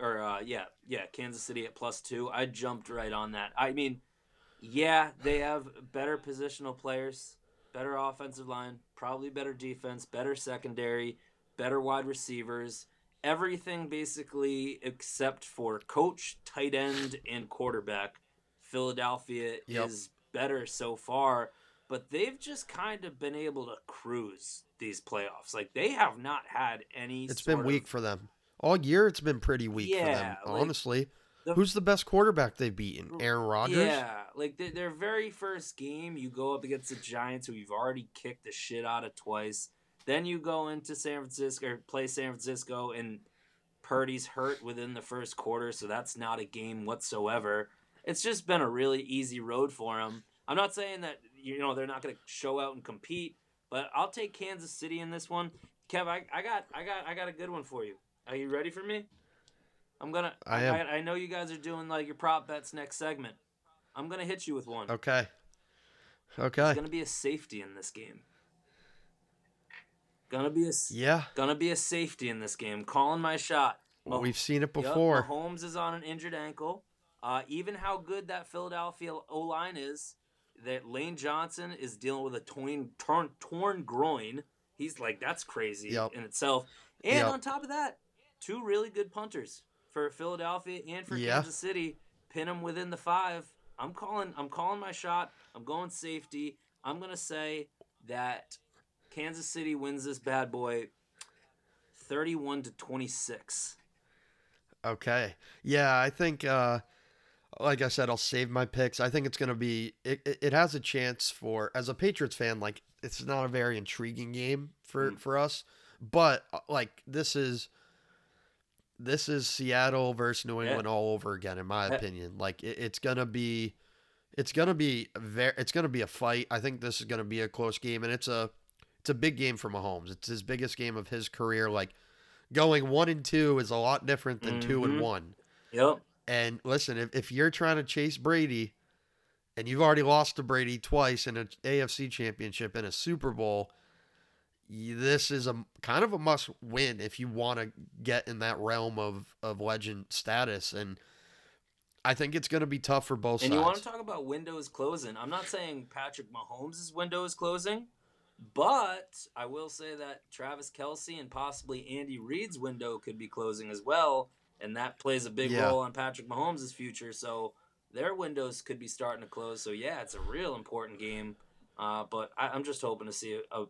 or uh, yeah, yeah, Kansas City at plus two, I jumped right on that. I mean, yeah, they have better positional players, better offensive line, probably better defense, better secondary, better wide receivers. Everything basically except for coach, tight end, and quarterback. Philadelphia Yep. is better so far, but they've just kind of been able to cruise these playoffs. Like they have not had any. It's been of- weak for them. All year, it's been pretty weak for them, Yeah, like, honestly. the- Who's the best quarterback they've beaten? Aaron Rodgers? Yeah, like their, their very first game, you go up against the Giants, who you've already kicked the shit out of twice. Then you go into San Francisco or play San Francisco, and Purdy's hurt within the first quarter, so that's not a game whatsoever. It's just been a really easy road for them. I'm not saying that you know they're not going to show out and compete, but I'll take Kansas City in this one. Kev, I, I got I got I got a good one for you. Are you ready for me? I'm gonna. I am. I, I know you guys are doing like your prop bets next segment. I'm gonna hit you with one. Okay. Okay. It's gonna be a safety in this game. Gonna be a Yeah. gonna be a safety in this game. Calling my shot. Well, Mah- we've seen it Yep, before. Mahomes is on an injured ankle. Uh, even how good that Philadelphia O line is, that Lane Johnson is dealing with a torn torn, torn groin. He's like that's crazy Yep. in itself. And Yep. on top of that, two really good punters for Philadelphia and for Yeah. Kansas City. Pin them within the five. I'm calling. I'm calling my shot. I'm going safety. I'm gonna say that Kansas City wins this bad boy, thirty-one to twenty-six. Okay. Yeah, I think uh like I said, I'll save my picks. I think it's going to be it, it, it has a chance for as a Patriots fan like it's not a very intriguing game for Mm. for us, but uh, like this is this is Seattle versus New Yeah. England all over again in my Yeah. opinion. Like it, it's going to be it's to be very it's to be a fight. I think this is going to be a close game and it's a it's a big game for Mahomes. It's his biggest game of his career like going 1 and 2 is a lot different than 2 and Mhm. 1. Yep. And listen, if, if you're trying to chase Brady and you've already lost to Brady twice in an AFC championship and a Super Bowl, this is a kind of a must win if you want to get in that realm of, of legend status. And I think it's going to be tough for both And sides. you want to talk about windows closing? I'm not saying Patrick Mahomes' window is closing, but I will say that Travis Kelce and possibly Andy Reid's window could be closing as well, and that plays a big Yeah. role on Patrick Mahomes' future. So their windows could be starting to close. So yeah, it's a real important game. Uh, but I, I'm just hoping to see a, a,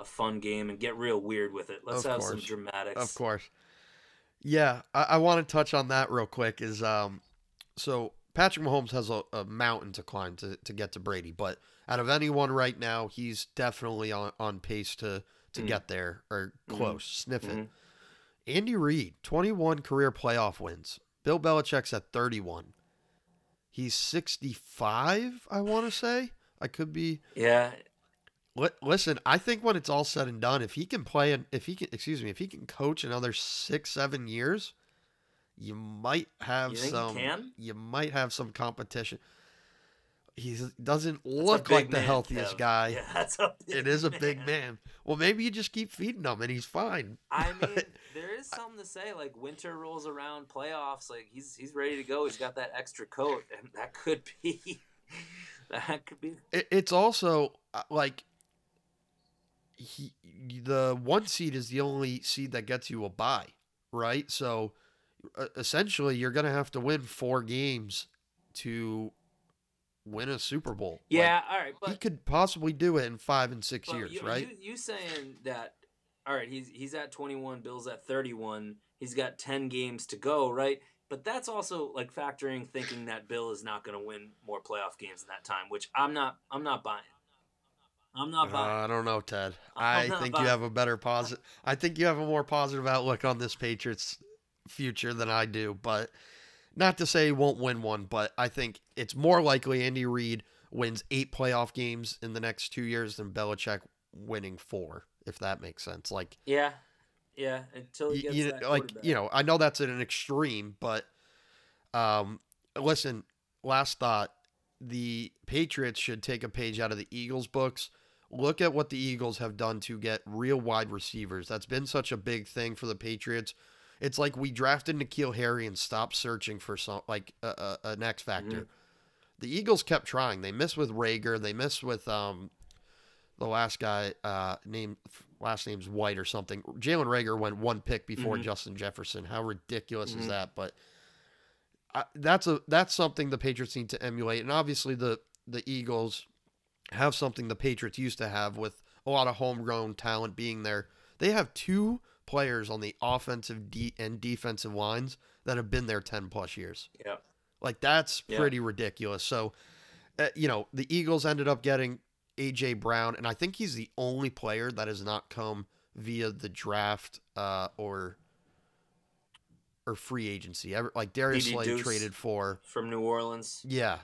a fun game and get real weird with it. Let's Of have some dramatics. Of course. Yeah, I, I want to touch on that real quick. Is um, so Patrick Mahomes has a, a mountain to climb to, to get to Brady, but out of anyone right now, he's definitely on, on pace to to Mhm. get there or Mhm. close, sniff it. Mhm. Andy Reid, twenty one career playoff wins. Bill Belichick's at thirty one. He's sixty five. I want to say. I could be. Yeah, Listen, I think when it's all said and done, if he can play and if he can, excuse me, if he can coach another six, seven years, you might have You some. can? You might have some competition. He doesn't That's look like the healthiest Kev. guy. Yeah, It is a big man. Well, maybe you just keep feeding him and he's fine. I mean, there is something to say. Like winter rolls around, playoffs. Like he's he's ready to go. He's got that extra coat, and that could be that could be. It, it's also uh, like he the one seed is the only seed that gets you a bye, right? So essentially, you're going to have to win four games to win a Super Bowl. Like, Yeah, all right, he could possibly do it in five and six years, you, right? You, you saying that? All right, he's he's at 21. Bill's at 31. He's got 10 games to go, right? But that's also like factoring thinking that Bill is not going to win more playoff games in that time, which I'm not. I'm not buying. I'm not Uh. I don't know, Ted. I'm I think buying- you have a better positive. I think you have a more positive outlook on this Patriots future than I do. But not to say he won't win one, but I think it's more likely Andy Reid wins eight playoff games in the next two years than Belichick winning four. If that makes sense, like yeah, yeah. Until he gets you- that like you know, I know that's at an extreme, but um, listen. Last thought: the Patriots should take a page out of the Eagles' books. Look at what the Eagles have done to get real wide receivers. That's been such a big thing for the Patriots. It's like we drafted N'Keal Harry and stopped searching for some like a, a, an X factor. Mhm. The Eagles kept trying. They missed with Reagor. They missed with um, the last guy uh, named last name's White or something. Jalen Reagor went one pick before Mhm. Justin Jefferson. How ridiculous Mhm. is that? But I, that's a that's something the Patriots need to emulate, and obviously the the Eagles have something the Patriots used to have with a lot of homegrown talent being there. They have two players on the offensive de- and defensive lines that have been there ten plus years. yeah, Like that's Yeah. pretty ridiculous. So, uh, you know, the Eagles ended up getting AJ Brown, and I think he's the only player that has not come via the draft uh, or or free agency. Ever like Darius Slay traded for. from New Orleans. Yeah.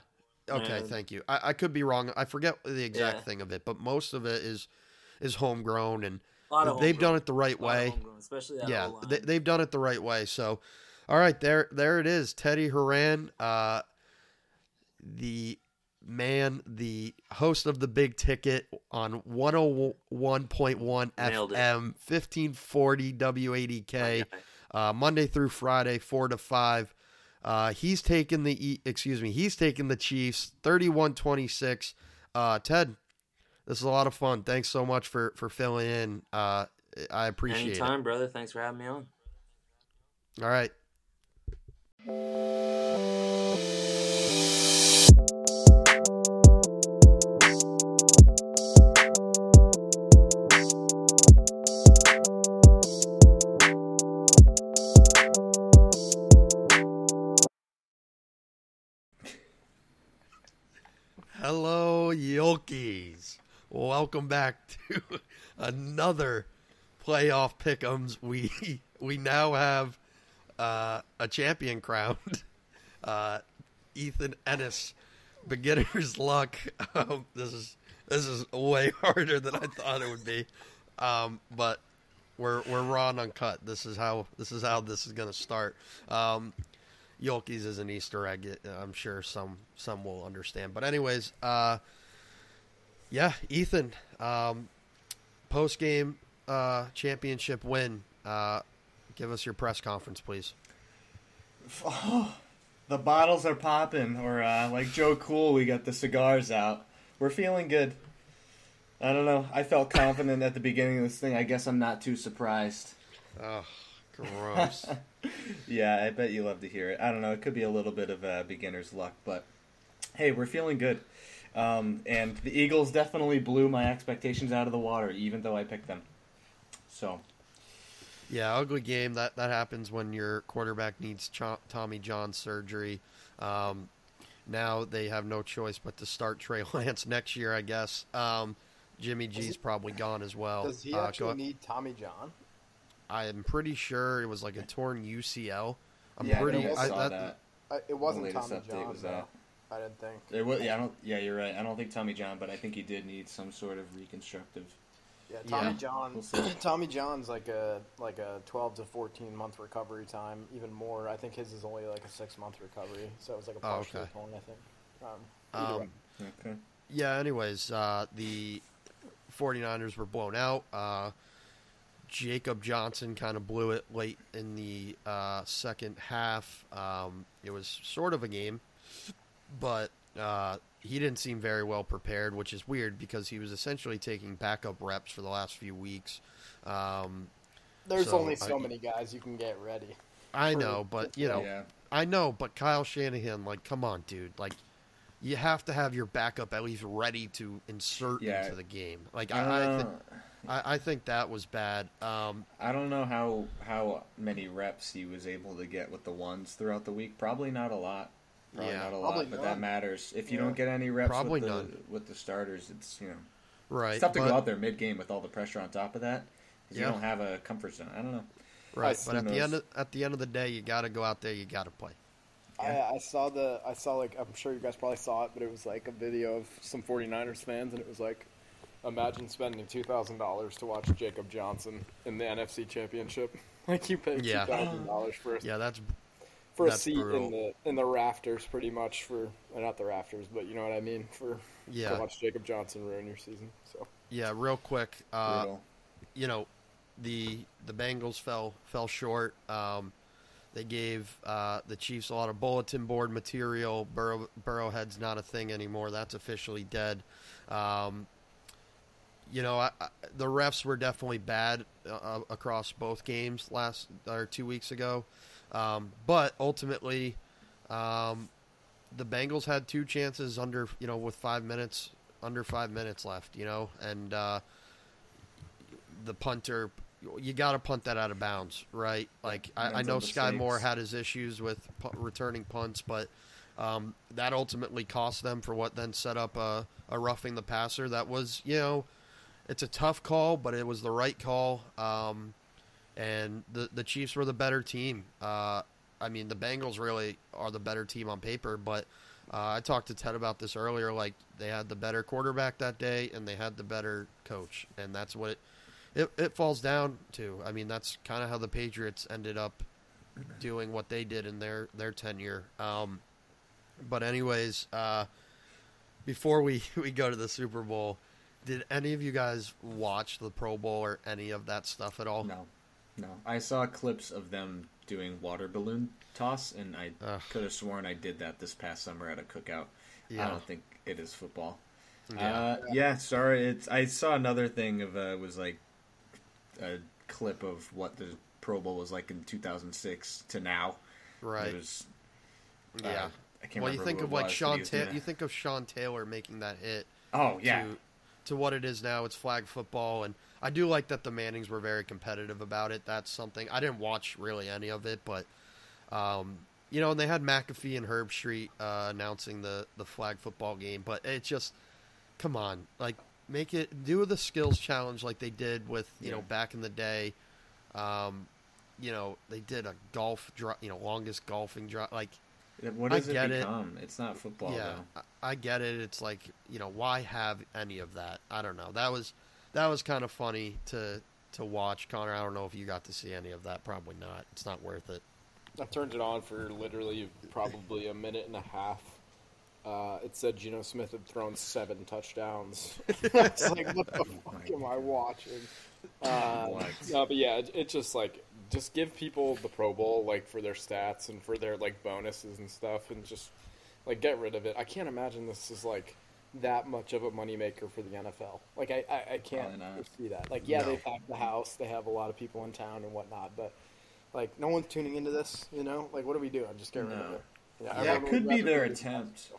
Okay, Yeah. thank you. I, I could be wrong. I forget the exact Yeah. thing of it, but most of it is is homegrown, and A lot of they've homegrown. done it the right A lot of way. especially Yeah, they, they've done it the right way. So, all right, there, there it is. Teddy Horan, uh, the man, the host of the Big Ticket on 101.1 Nailed it. FM, 1540 WADK, uh, Monday through Friday, four to five. Uh, he's taking the excuse me, he's taking the Chiefs 31-26. Uh, Ted, this is a lot of fun. Thanks so much for for filling in. Uh, I appreciate it. Anytime, brother. Thanks for having me on. All right. Hello, Yolkies. Welcome back to another playoff pickums. We we now have uh, a champion crowned. Uh, Ethan Ennis, beginner's luck. Um, this is this is way harder than I thought it would be, um, but we're we're raw and uncut. This is how this is how this is going to start. Um, Yolkies is an Easter egg. I'm sure some some will understand. But anyways, uh, yeah, Ethan, um, post game uh, championship win. Uh, give us your press conference, please. the bottles are popping, or uh, like Joe Cool, we got the cigars out. We're feeling good. I don't know. I felt confident at the beginning of this thing. I guess I'm not too surprised. Oh, gross. Yeah, I bet you love to hear it. I don't know. It could be a little bit of uh, beginner's luck, but hey, we're feeling good. Um, and the Eagles definitely blew my expectations out of the water, even though I picked them. So Yeah, ugly game. That that happens when your quarterback needs Cho- Tommy John surgery. Um, now they have no choice but to start Trey Lance next year, I guess. Um, Jimmy G's he- probably gone as well. Does he Uh, actually need Tommy John? I'm pretty sure it was like a torn UCL. I'm yeah, pretty. I I- I, saw that, that. Uh, it wasn't latest Tommy update John. was though. that. I didn't think. It was, yeah, I don't. Yeah, you're right. I don't think Tommy John, but I think he did need some sort of reconstructive. Yeah, Tommy Yeah. John. We'll. Tommy John's like a like a 12 to 14 month recovery time, even more. I think his is only like a six month recovery, so it was like a Oh, partial okay. torn. I think. Um, um. Okay. yeah. Anyways, uh, the 49ers were blown out. Uh, Jacob Johnson kind of blew it late in the uh, second half. Um, it was sort of a game, but uh, he didn't seem very well prepared, which is weird because he was essentially taking backup reps for the last few weeks. Um, There's So, only so I- many guys you can get ready. I For- know, but you know, yeah. I know, but Kyle Shanahan, like, come on, dude, like. You have to have your backup at least ready to insert Yeah. into the game. Like I, I, Uh, think, I, I think that was bad. Um, I don't know how how many reps he was able to get with the ones throughout the week. Probably not a lot. Probably Yeah. not a Probably lot, but that matters. If you Yeah. don't get any reps Probably with the none. with the starters, it's you know right, it's tough to but- go out there mid game with all the pressure on top of that. Yeah. You don't have a comfort zone. I don't know. right. But at who the end of, at the end of the day, you got to go out there. You got to play. Yeah. I, I saw the I saw like I'm sure you guys probably saw it, but it was like a video of some 49ers fans, and it was like, imagine spending two thousand dollars to watch Jacob Johnson in the NFC Championship. Like you pay two Yeah. thousand dollars for a, Yeah, that's for a seat brutal. in the in the rafters, pretty much for uh, not the rafters, but you know what I mean for yeah, to watch Jacob Johnson ruin your season. So yeah. Real quick, uh, you know, the the Bengals fell fell short. Um, they gave uh, the Chiefs a lot of bulletin board material. Burrow, Burrowhead's not a thing anymore. That's officially dead. Um, you know, I, I, the refs were definitely bad uh, across both games last or two weeks ago, um, but ultimately, um, the Bengals had two chances under you know with five minutes under five minutes left. You know, and uh, the punter, you got to punt that out of bounds, right? Like I, I know Skyy Moore had his issues with pu- returning punts, but um, that ultimately cost them for what then set up a, a roughing the passer. That was, you know, it's a tough call, but it was the right call. Um, and the the Chiefs were the better team. Uh, I mean, the Bengals really are the better team on paper, but uh, I talked to Ted about this earlier. Like they had the better quarterback that day, and they had the better coach, and that's what it it, it falls down to. I mean, that's kind of how the Patriots ended up doing what they did in their their tenure. Um, but anyways, uh, before we we go to the Super Bowl, did any of you guys watch the Pro Bowl or any of that stuff at all? No, no. I saw clips of them doing water balloon toss, and I Ugh. could have sworn I did that this past summer at a cookout. Yeah. I don't think it is football. Yeah. Uh, yeah, sorry. It's. I saw another thing of uh, was like a clip of what the Pro Bowl was like in 2006 to now. Right. It was. uh, yeah. I can't well, you think of like was, Sean he was Taylor. doing You think of Sean Taylor making that hit. Oh yeah. to to what it is now. It's flag football, and I do like that the Mannings were very competitive about it. That's something I didn't watch really any of it, but um, you know, and they had McAfee and Herbstreit uh, announcing the the flag football game, but it just come on, like make it do the skills challenge like they did with you know back in the day. Um, you know, they did a golf, dri you know, longest golfing drive. Like, What I does it get it. become? It's not football yeah, though. I, I get it. It's like you know, why have any of that? I don't know. That was that was kind of funny to to watch, Connor. I don't know if you got to see any of that. Probably not. It's not worth it. I turned it on for literally probably a minute and a half. Uh, it said Geno Smith had thrown seven touchdowns. it's like, what the fuck am I watching? Uh, What? no, but yeah, it, it's just like just give people the Pro Bowl like for their stats and for their like bonuses and stuff, and just like get rid of it. I can't imagine this is like that much of a moneymaker for the NFL. Like I, I, I can't see that. Like yeah, No. they pack the house, they have a lot of people in town and whatnot, but like no one's tuning into this. You know, like what are we doing? I'm just get rid of it. Yeah, everyone it could be their attempt.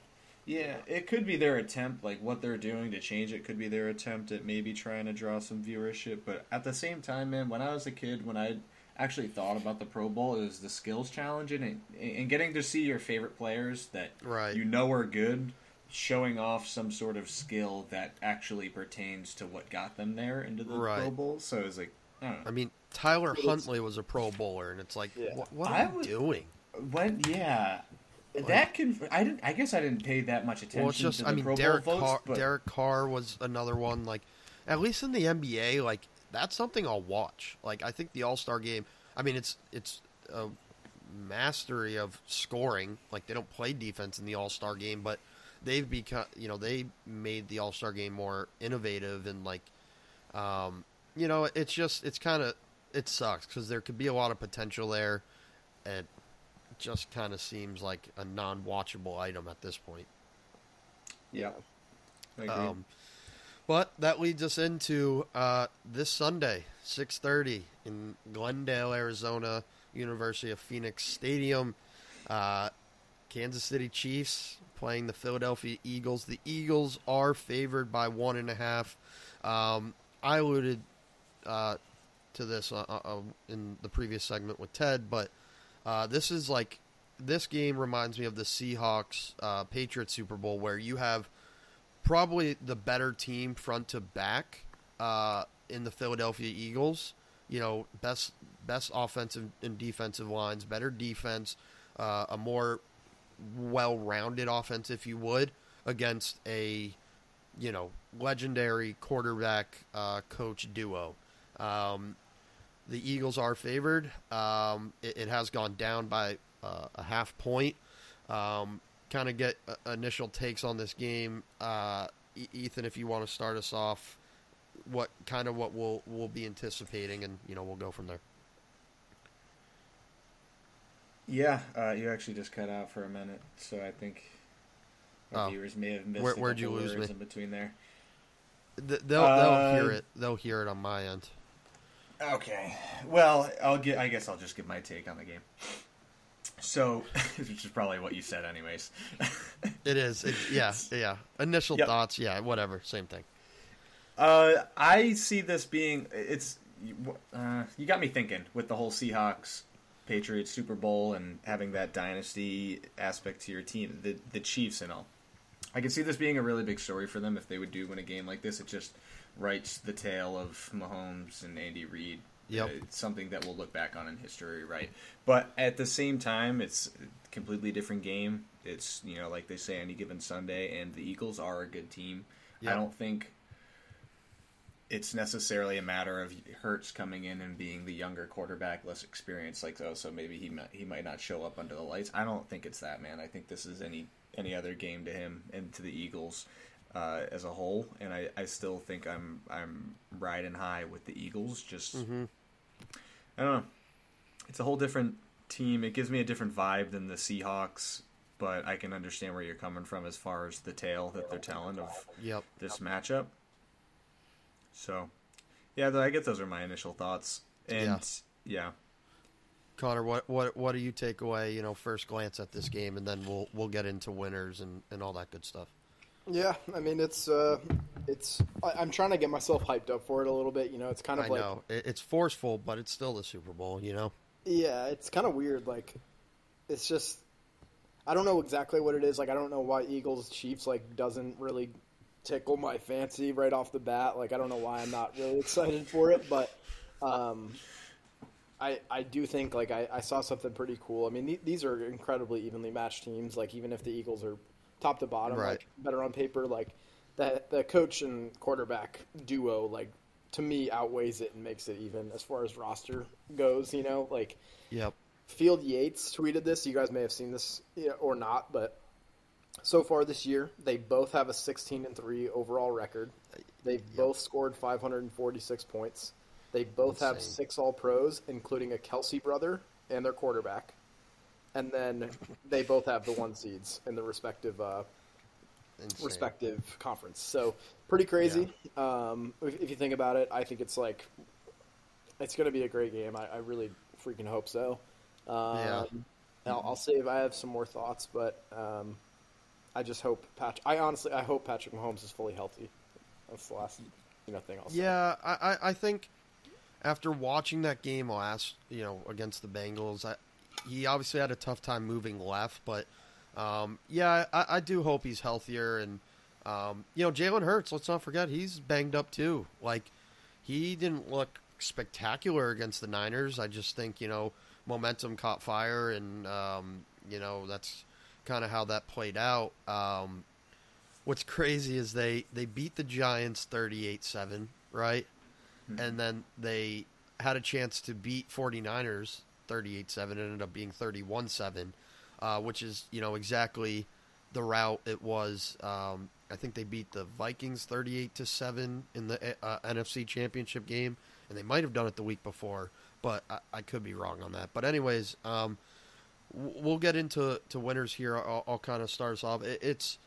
Yeah, it could be their attempt, like what they're doing to change it could be their attempt at maybe trying to draw some viewership. But at the same time, man, when I was a kid, when I actually thought about the Pro Bowl, is the skills challenge and, it, and getting to see your favorite players that Right. you know are good showing off some sort of skill that actually pertains to what got them there into the Pro Bowl. So it was like, I don't know. I mean, Tyler it's- Huntley was a Pro Bowler, and it's like, Yeah. what, what I are you would- doing? When yeah, that can I didn't I guess I didn't pay that much attention Well, it's just, to the I mean, Pro Derek Bowl votes, Carr, but Derek Carr was another one. Like, at least in the NBA, like that's something I'll watch. Like, I think the All Star game. I mean, it's it's a mastery of scoring. Like, they don't play defense in the All Star game, but they've become, you know, they made the All Star game more innovative and like, um, you know, it's just it's kind of it sucks because there could be a lot of potential there, and it just kind of seems like a non-watchable item at this point. Yeah. I agree. Um, but that leads us into uh, this Sunday, six thirty in Glendale, Arizona, University of Phoenix Stadium. Uh, Kansas City Chiefs playing the Philadelphia Eagles. The Eagles are favored by one and a half. Um, I alluded uh, to this uh, uh, in the previous segment with Ted, but uh, this is like this game reminds me of the Seahawks uh, Patriots Super Bowl, where you have probably the better team front to back uh, in the Philadelphia Eagles. You know, best best offensive and defensive lines, better defense, uh, a more well-rounded offense, if you would, against a you know legendary quarterback uh, coach duo. Um, the Eagles are favored. Um, it, it has gone down by uh, a half point. Um, kind of get uh, initial takes on this game. Uh, Ethan, if you want to start us off, what kind of what we'll we'll be anticipating, and you know we'll go from there. yeah, uh, you actually just cut out for a minute, so I think Oh. viewers may have missed Where- where'd you lose me? in between there. Th- They'll Uh, they'll hear it. They'll hear it on my end. Okay. Well, I'll get. I guess I'll just give my take on the game. So, which is probably what you said, anyways. It is. It, yeah. Yeah. Initial Yep. thoughts. Yeah. Whatever. Same thing. Uh, I see this being it's. Uh, you got me thinking with the whole Seahawks Patriots Super Bowl and having that dynasty aspect to your team, the the Chiefs and all. I can see this being a really big story for them if they would do win a game like this. It just writes the tale of Mahomes and Andy Reid. Yep. Uh, It's something that we'll look back on in history, right? But at the same time, it's a completely different game. It's you know like they say any given Sunday, and the Eagles are a good team. Yep. I don't think it's necessarily a matter of Hurts coming in and being the younger quarterback, less experienced, like oh, so maybe he might, he might not show up under the lights. I don't think it's that, man. I think this is any any other game to him and to the Eagles uh, as a whole, and I, I still think I'm I'm riding high with the Eagles. Just I don't know, it's a whole different team. It gives me a different vibe than the Seahawks. But I can understand where you're coming from as far as the tale that they're telling of Yep. this matchup. So, yeah, I guess those are my initial thoughts. And yeah, Connor, what what what do you take away? You know, first glance at this game, and then we'll we'll get into winners and and all that good stuff. Yeah, I mean it's uh, it's I, I'm trying to get myself hyped up for it a little bit. You know, it's kind of I like know it's forceful, but it's still the Super Bowl. You know. yeah, it's kind of weird. Like it's just I don't know exactly what it is. Like I don't know why Eagles Chiefs like doesn't really tickle my fancy right off the bat. Like I don't know why I'm not really excited for it, but um, I I do think like I, I saw something pretty cool. I mean th- these are incredibly evenly matched teams. Like even if the Eagles are top to bottom, Right. like better on paper, like the the coach and quarterback duo like to me outweighs it and makes it even as far as roster goes. You know, like Yep. Field Yates tweeted this. You guys may have seen this or not, but so far this year, they both have a 16 and 3 overall record. They've both scored 546 points. They both have six All Pros, including a Kelce brother and their quarterback. And then they both have the one seeds in the respective uh, respective conference. So pretty crazy. Um, if, if you think about it, I think it's like it's going to be a great game. I, I really freaking hope so. Um, Yeah. I'll, I'll save. I have some more thoughts, but um, I just hope Patrick. I honestly, I hope Patrick Mahomes is fully healthy. That's the last, you know, thing I'll say. Yeah, I, I, I think after watching that game last, you know, against the Bengals, I, he obviously had a tough time moving left, but um, yeah, I, I do hope he's healthier. And um, you know, Jalen Hurts, let's not forget he's banged up too. Like he didn't look spectacular against the Niners. I just think you know momentum caught fire, and um, you know that's kind of how that played out. Um, what's crazy is they they beat the Giants 38-7, right? And then they had a chance to beat 49ers 38-7 it ended up being 31-7, uh, which is, you know, exactly the route it was um, I think they beat the Vikings 38 to 7 in the uh, NFC Championship game and they might have done it the week before, but I, I could be wrong on that. But anyways, um, we'll get into to winners here. I'll, I'll kind of start us off. It, it's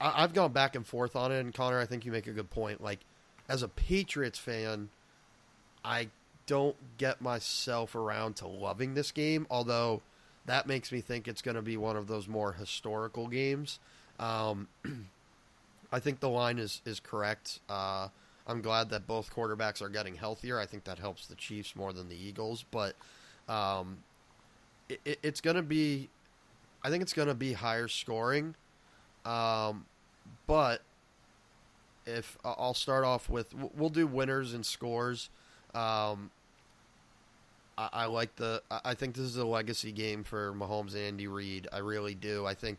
I, I've gone back and forth on it, and Connor, I think you make a good point. Like, as a Patriots fan, I don't get myself around to loving this game, although that makes me think it's going to be one of those more historical games. Um, I think the line is is correct. Uh, I'm glad that both quarterbacks are getting healthier. I think that helps the Chiefs more than the Eagles, but um, it, it, it's going to be. I think it's going to be higher scoring, um, but if I'll start off with, we'll do winners and scores. Um, I, I like the. I think this is a legacy game for Mahomes and Andy Reid. I really do. I think,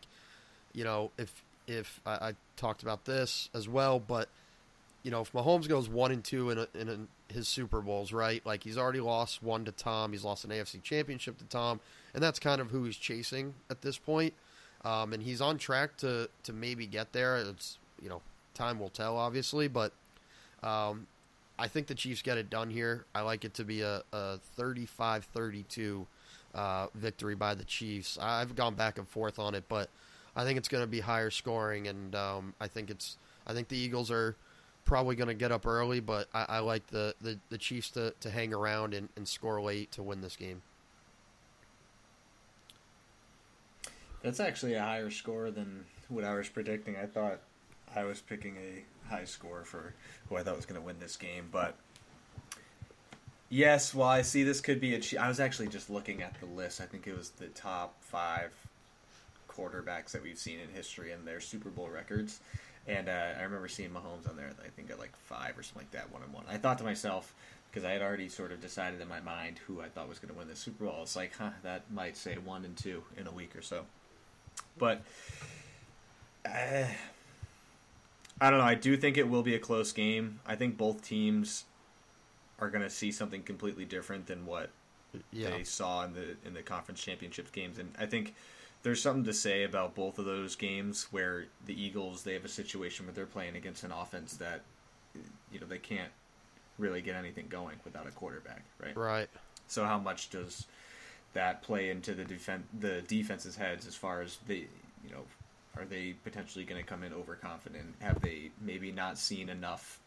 you know, if if I, I talked about this as well, but you know, if Mahomes goes one and two in, a, in a, his Super Bowls, right? Like he's already lost one to Tom. He's lost an AFC Championship to Tom, and that's kind of who he's chasing at this point. Um, and he's on track to to maybe get there. It's you know, time will tell, obviously, but um, I think the Chiefs get it done here. I like it to be a, a 35-32 uh, victory by the Chiefs. I've gone back and forth on it, but I think it's going to be higher scoring, and um, I think it's I think the Eagles are probably going to get up early, but I, I like the, the, the, Chiefs to, to hang around and, and score late to win this game. That's actually a higher score than what I was predicting. I thought I was picking a high score for who I thought was going to win this game, but yes, while I see this could be a. I was actually just looking at the list. I think it was the top five quarterbacks that we've seen in history and their Super Bowl records. And uh, I remember seeing Mahomes on there. I think at like five or something like that, one and one. I thought to myself because I had already sort of decided in my mind who I thought was going to win the Super Bowl. It's like, huh, that might say one and two in a week or so. But uh, I don't know. I do think it will be a close game. I think both teams are going to see something completely different than what yeah. they saw in the in the conference championship games, and I think there's something to say about both of those games where the Eagles they have a situation where they're playing against an offense that you know they can't really get anything going without a quarterback, right? Right. So how much does that play into the defense the defense's heads as far as the you know are they potentially going to come in overconfident? Have they maybe not seen enough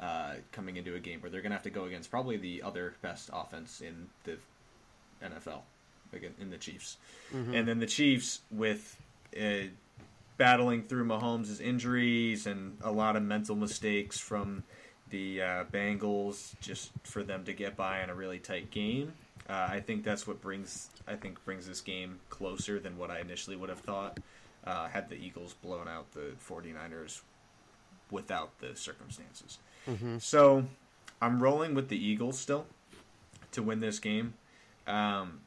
uh, coming into a game where they're going to have to go against probably the other best offense in the NFL, again in the Chiefs, mm-hmm. and then the Chiefs with uh, battling through Mahomes' injuries and a lot of mental mistakes from the uh, Bengals just for them to get by in a really tight game. Uh, I think that's what brings I think brings this game closer than what I initially would have thought uh, had the Eagles blown out the 49ers without the circumstances. Mm-hmm. So I'm rolling with the Eagles still to win this game. Um,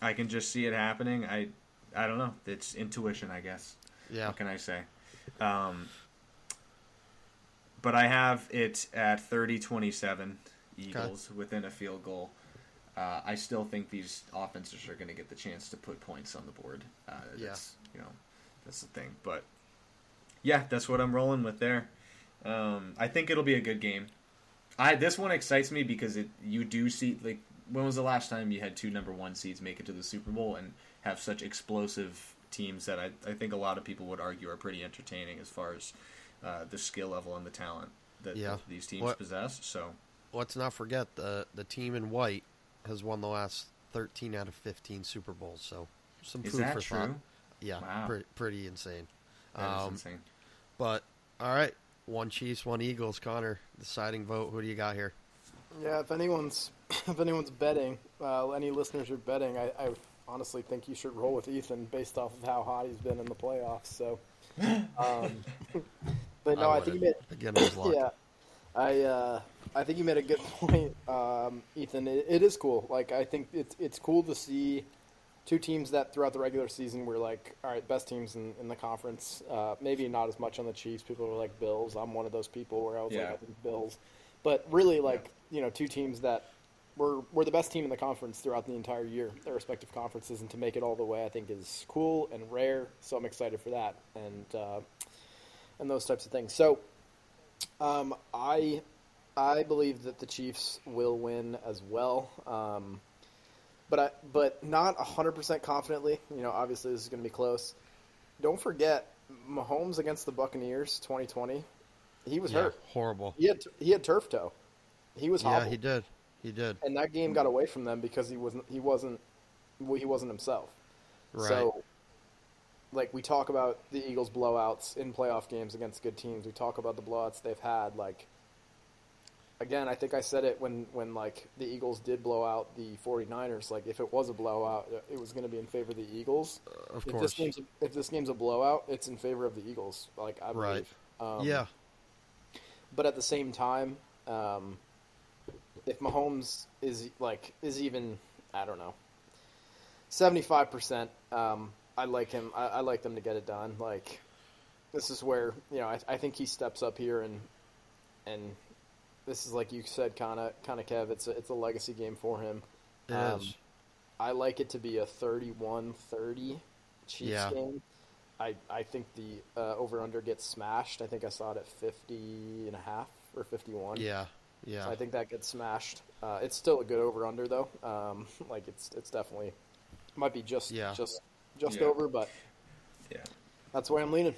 I can just see it happening. I I don't know. It's intuition, I guess. Yeah. What can I say? Um, but I have it at 30-27 Eagles okay. within a field goal. Uh, I still think these offenses are going to get the chance to put points on the board. Uh, yeah. You know, that's the thing. But yeah, that's what I'm rolling with there. Um, I think it'll be a good game. I this one excites me because it you do see like when was the last time you had two number one seeds make it to the Super Bowl and have such explosive teams that I, I think a lot of people would argue are pretty entertaining as far as uh, the skill level and the talent that yeah. these teams what, possess. So let's not forget the the team in white has won the last 13 out of 15 Super Bowls. So some food for true? thought. Yeah, wow. pretty, pretty insane. Um, insane. But all right, one Chiefs, one Eagles. Connor, deciding vote. Who do you got here? Yeah, if anyone's if anyone's betting, uh, any listeners are betting, I, I, honestly think you should roll with Ethan based off of how hot he's been in the playoffs. So, um, but no, I, I think he made again. yeah, I uh, I think you made a good point, um, Ethan. It, it is cool. Like I think it's it's cool to see two teams that throughout the regular season were like, all right, best teams in, in the conference. Uh, maybe not as much on the Chiefs. People were like Bills. I'm one of those people where I was yeah. like, I think Bills. But really, like yeah. you know, two teams that were were the best team in the conference throughout the entire year, their respective conferences, and to make it all the way, I think is cool and rare. So I'm excited for that and uh, and those types of things. So um, I I believe that the Chiefs will win as well. Um, but I, but not hundred percent confidently. You know, obviously this is going to be close. Don't forget, Mahomes against the Buccaneers 2020, he was Yeah, hurt. horrible. He had he had turf toe. He was Yeah, he did. He did. and that game got away from them because he wasn't he wasn't well, he wasn't himself. Right. So, like we talk about the Eagles' blowouts in playoff games against good teams. We talk about the blowouts they've had. Like again, I think I said it when when like the Eagles did blow out the 49ers. Like if it was a blowout, it was going to be in favor of the Eagles. of if course. this game's if this game's a blowout, it's in favor of the Eagles. Like I Right. believe. Um, yeah. but at the same time, um, if Mahomes is like is even I don't know seventy five percent, um, I like him. I, I like them to get it done. Like this is where you know I, I think he steps up here and and this is like you said, kind of kind of Kev. It's a, it's a legacy game for him. Um. I like it to be a 31-30 Chiefs Yeah. game. I, I think the uh, over under gets smashed. I think I saw it at 50 and a half or 51. Yeah. Yeah. So I think that gets smashed. Uh, it's still a good over under though. Um, like it's it's definitely might be just Yeah. just just Yeah. over, but Yeah. that's where I'm leaning.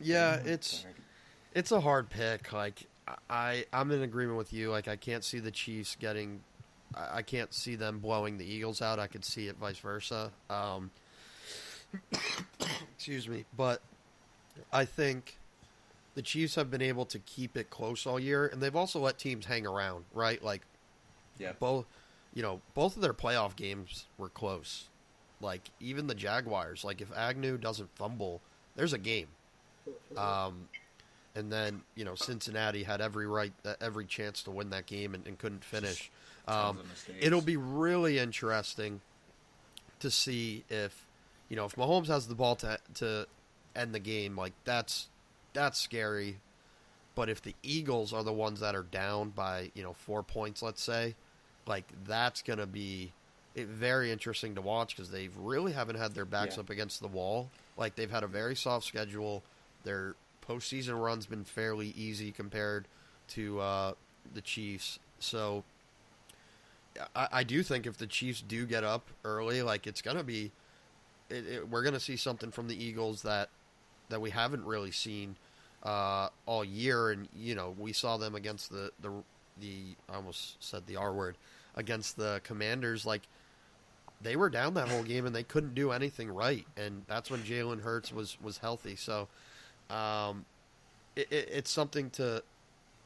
yeah, it's it's a hard pick. Like I, I'm in agreement with you. Like I can't see the Chiefs getting, I I can't see them blowing the Eagles out. I could see it vice versa. Um, excuse me, but I think the Chiefs have been able to keep it close all year, and they've also let teams hang around. Right, like Yeah. both, you know, both of their playoff games were close. Like even the Jaguars, like if Agnew doesn't fumble, there's a game. Um, and then you know Cincinnati had every right, uh, every chance to win that game and, and couldn't finish. Um, it'll be really interesting to see if you know if Mahomes has the ball to to end the game. Like that's that's scary. But if the Eagles are the ones that are down by you know four points, let's say, like that's gonna be it, very interesting to watch because they really haven't had their backs Yeah. up against the wall. Like they've had a very soft schedule. Their postseason run's been fairly easy compared to uh, the Chiefs. So I, I do think if the Chiefs do get up early, like it's gonna be, it, it, we're gonna see something from the Eagles that that we haven't really seen uh, all year, and you know we saw them against the the the I almost said the R word against the Commanders, like they were down that whole game and they couldn't do anything right, and that's when Jalen Hurts was was healthy. So um, it, it, it's something to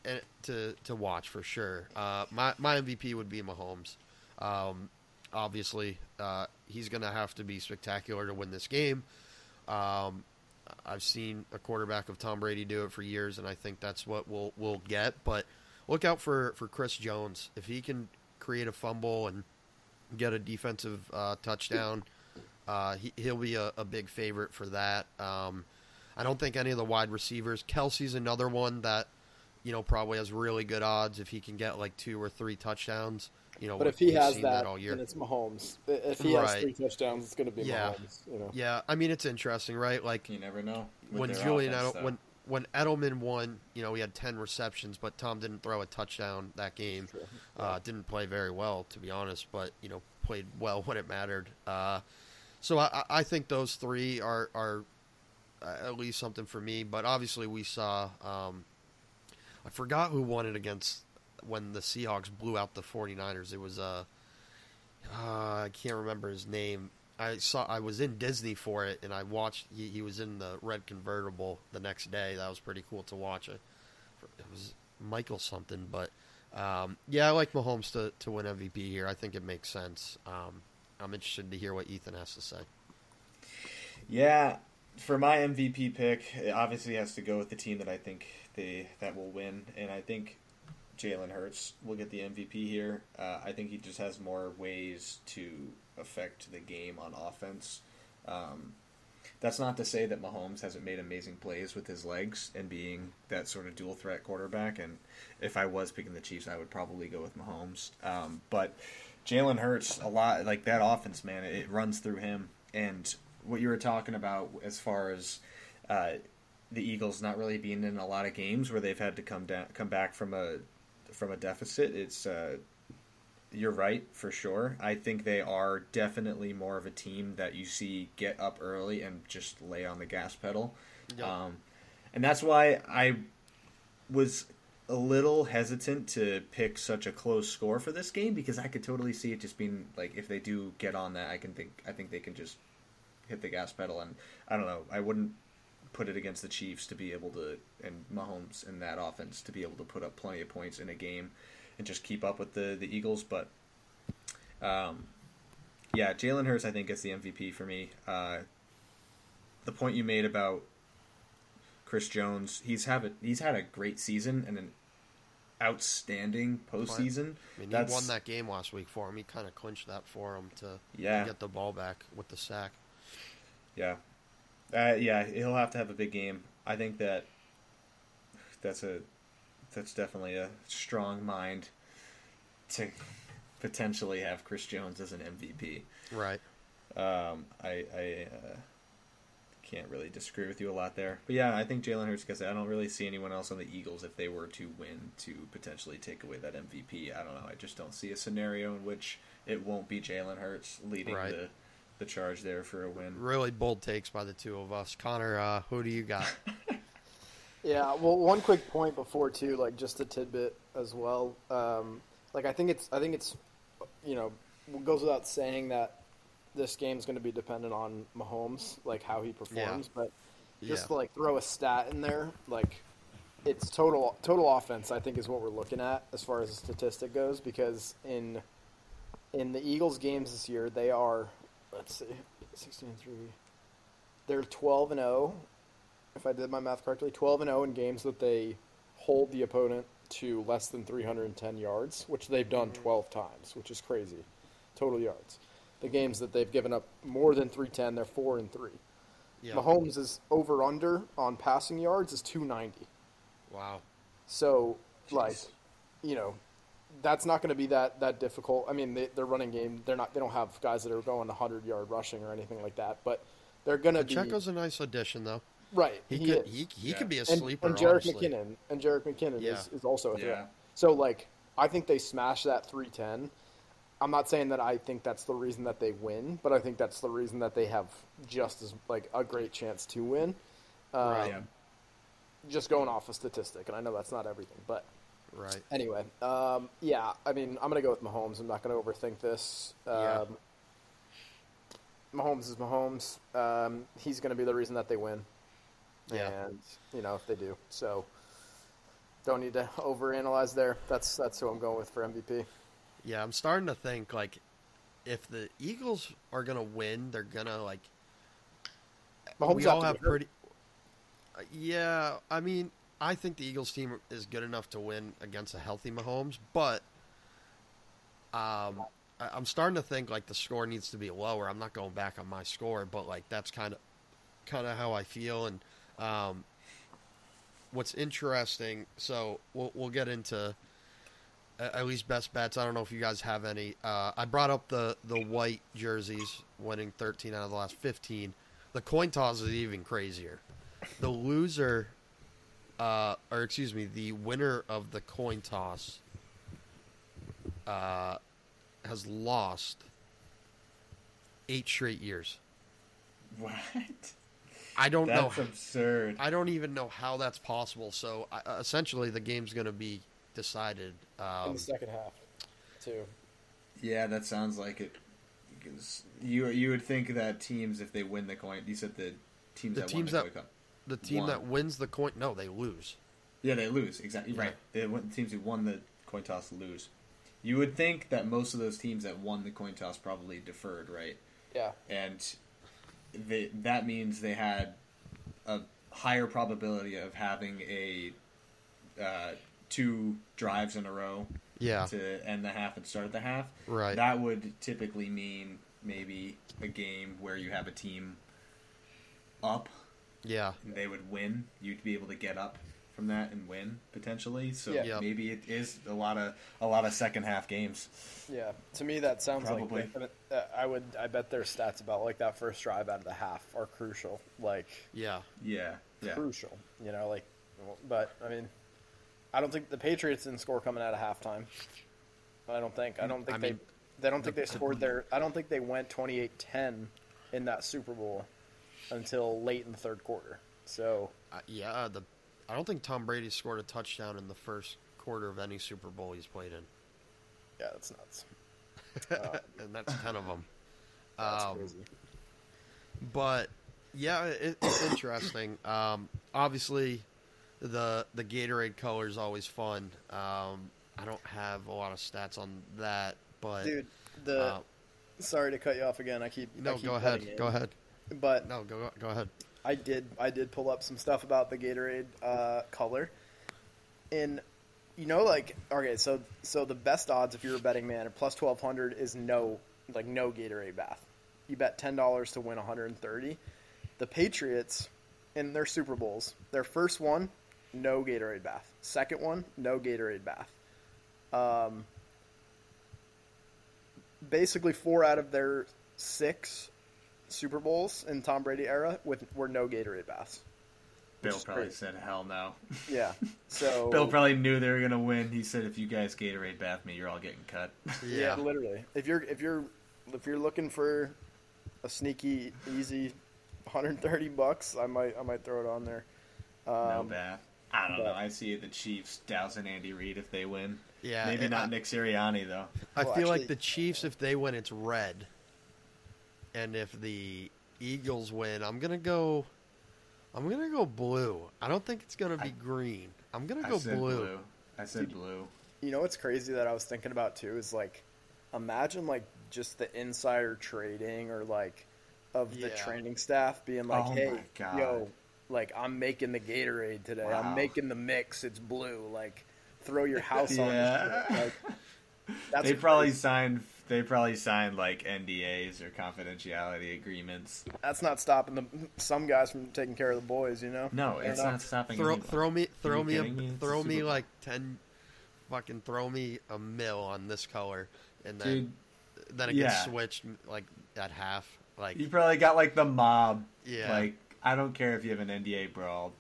eh, to to watch for sure. Uh, my my MVP would be Mahomes. Um, obviously, uh, he's going to have to be spectacular to win this game. Um, I've seen a quarterback of Tom Brady do it for years, and I think that's what we'll we'll get. But look out for, for Chris Jones if he can create a fumble and get a defensive uh, touchdown. Uh, he, he'll be a, a big favorite for that. Um, I don't think any of the wide receivers. Kelce's another one that you know probably has really good odds if he can get like two or three touchdowns. You know, But if he has seen that, all year. then it's Mahomes. If he has Right. three touchdowns, it's going to be Yeah. Mahomes. You know. Yeah, I mean it's interesting, right? Like You never know. with when their Julian offense, Edel- though. when when Edelman won, you know, he had ten receptions, but Tom didn't throw a touchdown that game. True. Uh, didn't play very well, to be honest, but you know, played well when it mattered. Uh, so I, I- I think those three are are uh, at least something for me. But obviously, we saw. Um, I forgot who won it against when the Seahawks blew out the 49ers. It was uh, uh I can't remember his name. I saw I was in Disney for it, and I watched. He, he was in the red convertible the next day. That was pretty cool to watch. It, it was Michael something, but um, yeah, I like Mahomes to to win MVP here. I think it makes sense. Um, I'm interested to hear what Ethan has to say. Yeah, for my MVP pick, it obviously has to go with the team that I think they that will win, and I think Jalen Hurts will get the MVP here. Uh, I think he just has more ways to affect the game on offense. Um, that's not to say that Mahomes hasn't made amazing plays with his legs and being that sort of dual threat quarterback. And if I was picking the Chiefs, I would probably go with Mahomes. Um, but Jalen Hurts, a lot like that offense, man, it runs through him. And what you were talking about as far as uh, the Eagles not really being in a lot of games where they've had to come down, come back from a from a deficit, it's uh, you're right for sure. I think they are definitely more of a team that you see get up early and just lay on the gas pedal. Yep. Um, and that's why I was a little hesitant to pick such a close score for this game because I could totally see it just being like if they do get on that, I can think I think they can just hit the gas pedal and I don't know. I wouldn't put it against the Chiefs to be able to and Mahomes in that offense to be able to put up plenty of points in a game and just keep up with the the Eagles. But um, yeah, Jalen Hurts I think gets the MVP for me. Uh, the point you made about Chris Jones, he's have a, he's had a great season and an outstanding postseason. I mean, That's- he won that game last week for him. He kind of clinched that for him to Yeah. get the ball back with the sack. Yeah, uh, yeah, he'll have to have a big game. I think that that's a that's definitely a strong mind to potentially have Chris Jones as an MVP. Right. Um, I I uh, can't really disagree with you a lot there, but yeah, I think Jalen Hurts gets it. I don't really see anyone else on the Eagles if they were to win to potentially take away that MVP. I don't know. I just don't see a scenario in which it won't be Jalen Hurts leading Right. the the charge there for a win. Really bold takes by the two of us. Connor, uh, who do you got? Yeah, well, one quick point before too, like just a tidbit as well. Um, like I think it's, I think it's, you know, goes without saying that this game's going to be dependent on Mahomes, like how he performs. But just Yeah. to like throw a stat in there, like it's total total offense. I think is what we're looking at as far as the statistic goes, because in in the Eagles games this year, they are let's see, sixteen and three. They're twelve and zero if I did my math correctly, 12 and 0 in games that they hold the opponent to less than 310 yards, which they've done mm-hmm. 12 times, which is crazy. Total yards. The games that they've given up more than 310, they're 4 and 3. Yeah. Mahomes is over under on passing yards is 290. Wow. So, like, you know, that's not going to be that that difficult. I mean, they, their running game, they're not they don't have guys that are going 100 yard rushing or anything like that, but they're going to be Pacheco's a nice addition, though. Right. He, he could is. he, he Yeah. could be a and, sleeper. and Jarek honestly. McKinnon and Jerick McKinnon Yeah. is, is also a threat. Yeah. So like I think they smash that three ten. I'm not saying that I think that's the reason that they win, but I think that's the reason that they have just as like a great chance to win. Um, Right. Yeah. Just going off a statistic, and I know that's not everything, but Right. anyway, um, yeah. I mean, I'm gonna go with Mahomes. I'm not gonna overthink this. Um, Yeah. Mahomes is Mahomes. Um, he's gonna be the reason that they win Yeah. and you know if they do. So don't need to overanalyze there. That's that's who I'm going with for MVP. Yeah, I'm starting to think like if the Eagles are gonna win, they're gonna like. Mahomes we all have hurt. pretty. Yeah, I mean, I think the Eagles team is good enough to win against a healthy Mahomes, but um, I'm starting to think like the score needs to be lower. I'm not going back on my score, but like that's kind of kind of how I feel. And um, what's interesting, so we'll we'll get into at least best bets. I don't know if you guys have any. Uh, I brought up the the white jerseys winning 13 out of the last 15. The coin toss is even crazier. The loser, uh, or excuse me, the winner of the coin toss, uh, has lost eight straight years. What? I don't know. That's absurd. I don't even know how that's possible. So uh, essentially, the game's going to be decided. in Um, the second half, too. Yeah, that sounds like it. Because you you would think that teams, if they win the coin, you said the teams The that teams won that- the coin, the team One. that wins the coin, no, they lose. yeah, they lose exactly Yeah. right. They the teams who won the coin toss lose. You would think that most of those teams that won the coin toss probably deferred, right? Yeah, And they, that means they had a higher probability of having a uh, two drives in a row Yeah, to end the half and start the half. Right. That would typically mean maybe a game where you have a team up yeah, they would win. You'd be able to get up from that and win potentially. So Yeah. Yep. maybe it is a lot of a lot of second half games. yeah. To me, that sounds Probably. like I, uh, I would. I bet their stats about like that first drive out of the half are crucial. Like yeah. Yeah. Yeah. crucial. You know, like, but I mean, I don't think the Patriots didn't score coming out of halftime. I don't think. I don't think I they. mean, They don't think they scored their. I don't think they went 28-10 in that Super Bowl until late in the third quarter. So Uh, yeah, the I don't think Tom Brady scored a touchdown in the first quarter of any Super Bowl he's played in, yeah, that's nuts. and that's ten of them. That's Um, crazy. But yeah, it, it's interesting. Um, obviously, the the Gatorade color is always fun. Um, I don't have a lot of stats on that, but Dude, the uh, sorry to cut you off again. I keep I no, keep go ahead, go ahead. But No, go go ahead. I did I did pull up some stuff about the Gatorade uh, color. and you know like okay, so so the best odds if you're a betting man at plus twelve hundred is no like no Gatorade bath. You bet ten dollars to win one hundred and thirty. The Patriots in their Super Bowls, their first one, no Gatorade bath. Second one, no Gatorade bath. Um, basically four out of their six Super Bowls in Tom Brady era with were no Gatorade baths. Bill probably crazy. said hell no. Yeah. So Bill probably knew they were gonna win. He said, "If you guys Gatorade bath me, you're all getting cut." yeah, literally. If you're if you're if you're looking for a sneaky easy 130 bucks, I might I might throw it on there. no Um, bath. I don't but- know. I see the Chiefs dousing Andy Reid if they win. Yeah, Maybe not I- Nick Sirianni though. I Well, feel like the Chiefs, if they win, it's red, and if the Eagles win, I'm gonna go. I'm gonna go blue. I don't think it's gonna be green. I'm gonna I go said blue. blue. I said blue. You know what's crazy that I was thinking about too is like, imagine like just the insider trading or like of the Yeah. training staff being like, Oh hey, yo, like I'm making the Gatorade today. Wow. I'm making the mix. It's blue. Like, throw your house on Yeah. this. Like, that's they probably crazy. signed. They probably signed like NDAs or confidentiality agreements. that's not stopping the some guys from taking care of the boys. You know? No, it's enough. not stopping. Throw, anyone. throw me, throw me, a, me? Throw me Super like ten, fucking throw me a mill on this color, and then Dude, then it yeah. gets switched like at half. Like you probably got like the mob. yeah, Like I don't care if you have an NDA brawl.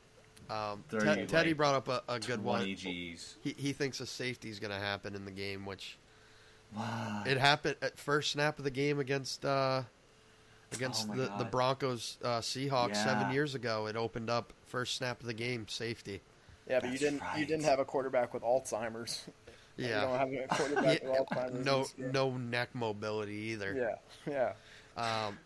um, throw Ted- you, Teddy like, brought up a, a good one. G's. He he thinks a safety is going to happen in the game, which Wow. it happened at first snap of the game against uh, against Oh my the, the Broncos uh, Seahawks Yeah. seven years ago. It opened up first snap of the game safety. Yeah, but you didn't. You didn't have a quarterback with Alzheimer's. You don't Yeah, have a quarterback Yeah, with Alzheimer's. no no neck mobility either. Yeah, yeah. Um,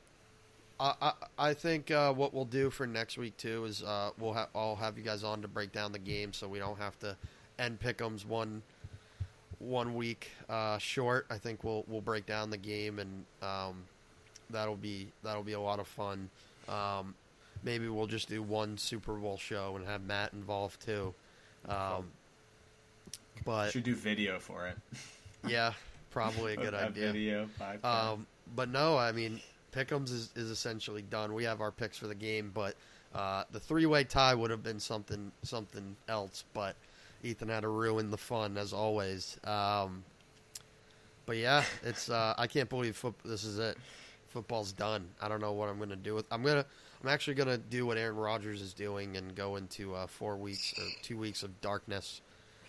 I, I I think uh, what we'll do for next week too is uh, we'll ha- I'll have you guys on to break down the game so we don't have to end pick'ems one one week uh, short. I think we'll we'll break down the game and um, that'll be that'll be a lot of fun. Um, maybe we'll just do one Super Bowl show and have Matt involved too. Um, but Should do video for it. yeah, probably a good A idea. Video. Podcast. Um, but no, I mean, Pick'ems is, is essentially done. We have our picks for the game, but uh, the three way tie would have been something something else. But Ethan had to ruin the fun as always. Um, but yeah, it's uh, I can't believe foot- this is it. Football's done. I don't know what I'm gonna do with. I'm gonna. I'm actually gonna do what Aaron Rodgers is doing and go into uh, four weeks or two weeks of darkness.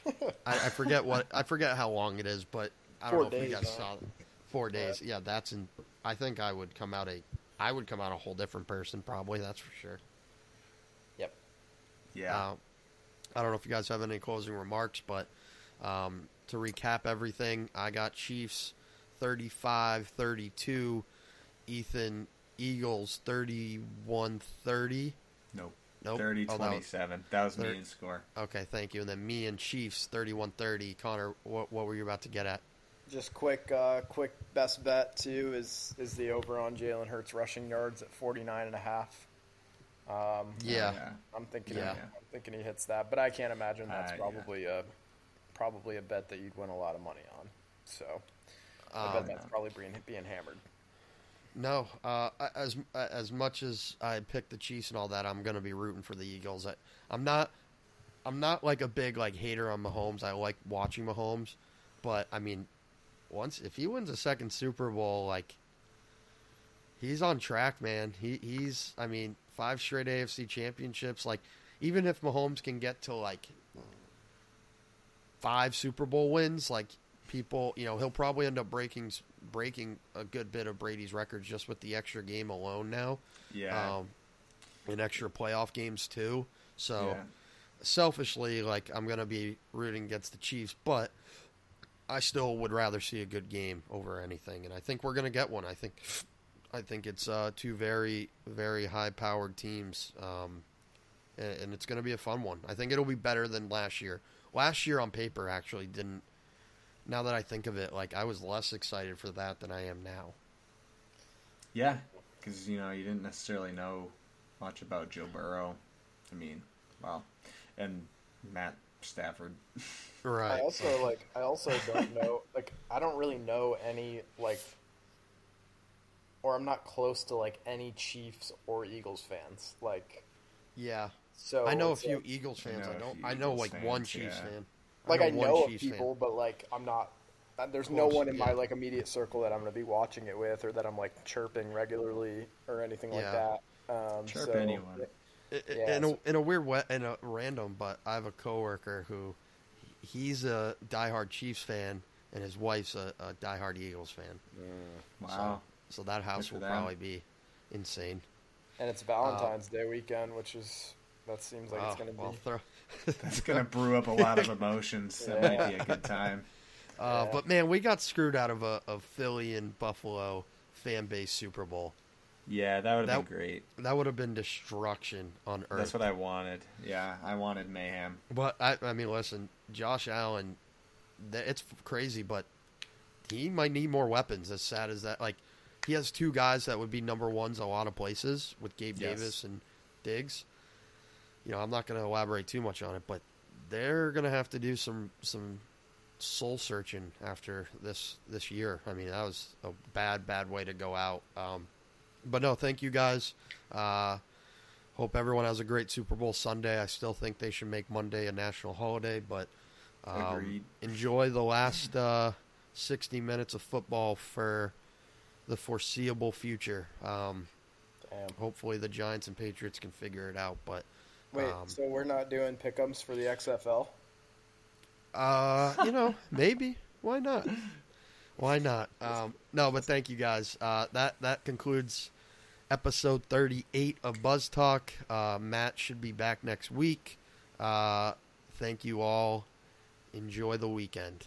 I, I forget what I forget how long it is, but I don't Four know if you guys huh? saw it. Four days. Yeah, that's in. I think I would come out a. I would come out a whole different person, probably. That's for sure. Yep. yeah. Uh, I don't know if you guys have any closing remarks, but um, to recap everything, I got Chiefs 35 32, Ethan Eagles 31 30. nope. Nope. 30 Oh, that was- 27. That was Thir- me in score. okay, thank you. And then me and Chiefs 31 30. Connor, what, what were you about to get at? Just quick, uh, quick best bet too is is the over on Jalen Hurts rushing yards at 49 and a half. Um, Yeah. Oh, I'm thinking, Yeah. I'm thinking he hits that, but I can't imagine that's Uh, yeah. probably a probably a bet that you'd win a lot of money on. So I Um, bet that's probably being being hammered. No, uh, as as much as I pick the Chiefs and all that, I'm gonna be rooting for the Eagles. I, I'm not, I'm not like a big like hater on Mahomes. I like watching Mahomes, but I mean, once if he wins a second Super Bowl, like he's on track, man. He he's, I mean, five straight AFC championships. Like even if Mahomes can get to like five Super Bowl wins, like people, you know, he'll probably end up breaking breaking a good bit of Brady's records just with the extra game alone now. Yeah. Um, and extra playoff games too. So yeah. selfishly, like I'm gonna be rooting against the Chiefs, but I still would rather see a good game over anything, and I think we're gonna get one. I think, I think it's uh, two very, very high-powered teams, um, and, and it's gonna be a fun one. I think it'll be better than last year. Last year on paper actually didn't. Now that I think of it, like I was less excited for that than I am now. Yeah, because you know you didn't necessarily know much about Joe Burrow. I mean, well, and Matt Stafford. Right. I also like. I also don't know. Like, I don't really know any like, or I'm not close to like any Chiefs or Eagles fans. Like, yeah. so I know a few like- Eagles I fans. know I a don't. few I know Eagles like one Chiefs yeah. fan. like I one know of Chiefs fan. people, but like I'm not. uh, There's Of no one in my yeah. like immediate circle that I'm going to be watching it with, or that I'm like chirping regularly, or anything like that. Um, Chirp so, anyone. I- I- Yeah, in a in a weird way, in a random, but I have a coworker who he's a diehard Chiefs fan, and his wife's a, a diehard Eagles fan. Wow. So that house will them. probably be insane. And it's Valentine's Day weekend, which is that seems like Oh, it's going to well, be. throw- That's gonna brew up a lot of emotions. That might be a good time. uh, Yeah. But man, we got screwed out of a of Philly and Buffalo fan base Super Bowl. Yeah, that would have been great. That would have been destruction on earth. That's what I wanted. Yeah, I wanted mayhem. But I, I mean, listen, Josh Allen, th- it's crazy, but he might need more weapons. As sad as that, like he has two guys that would be number ones a lot of places with Gabe Yes. Davis and Diggs. You know, I'm not going to elaborate too much on it, but they're going to have to do some some soul searching after this this year. I mean, that was a bad bad way to go out. Um, but no, thank you guys. Uh, Hope everyone has a great Super Bowl Sunday. I still think they should make Monday a national holiday, but um, enjoy the last uh, 60 minutes of football for the foreseeable future. Um, hopefully, the Giants and Patriots can figure it out. But Wait, um, so we're not doing pickums for the XFL? Uh, you know, maybe. Why not? Why not? Um, no, but thank you guys. Uh, that that concludes episode thirty-eight of Buzz Talk. Uh, Matt should be back next week. Uh, thank you all. Enjoy the weekend.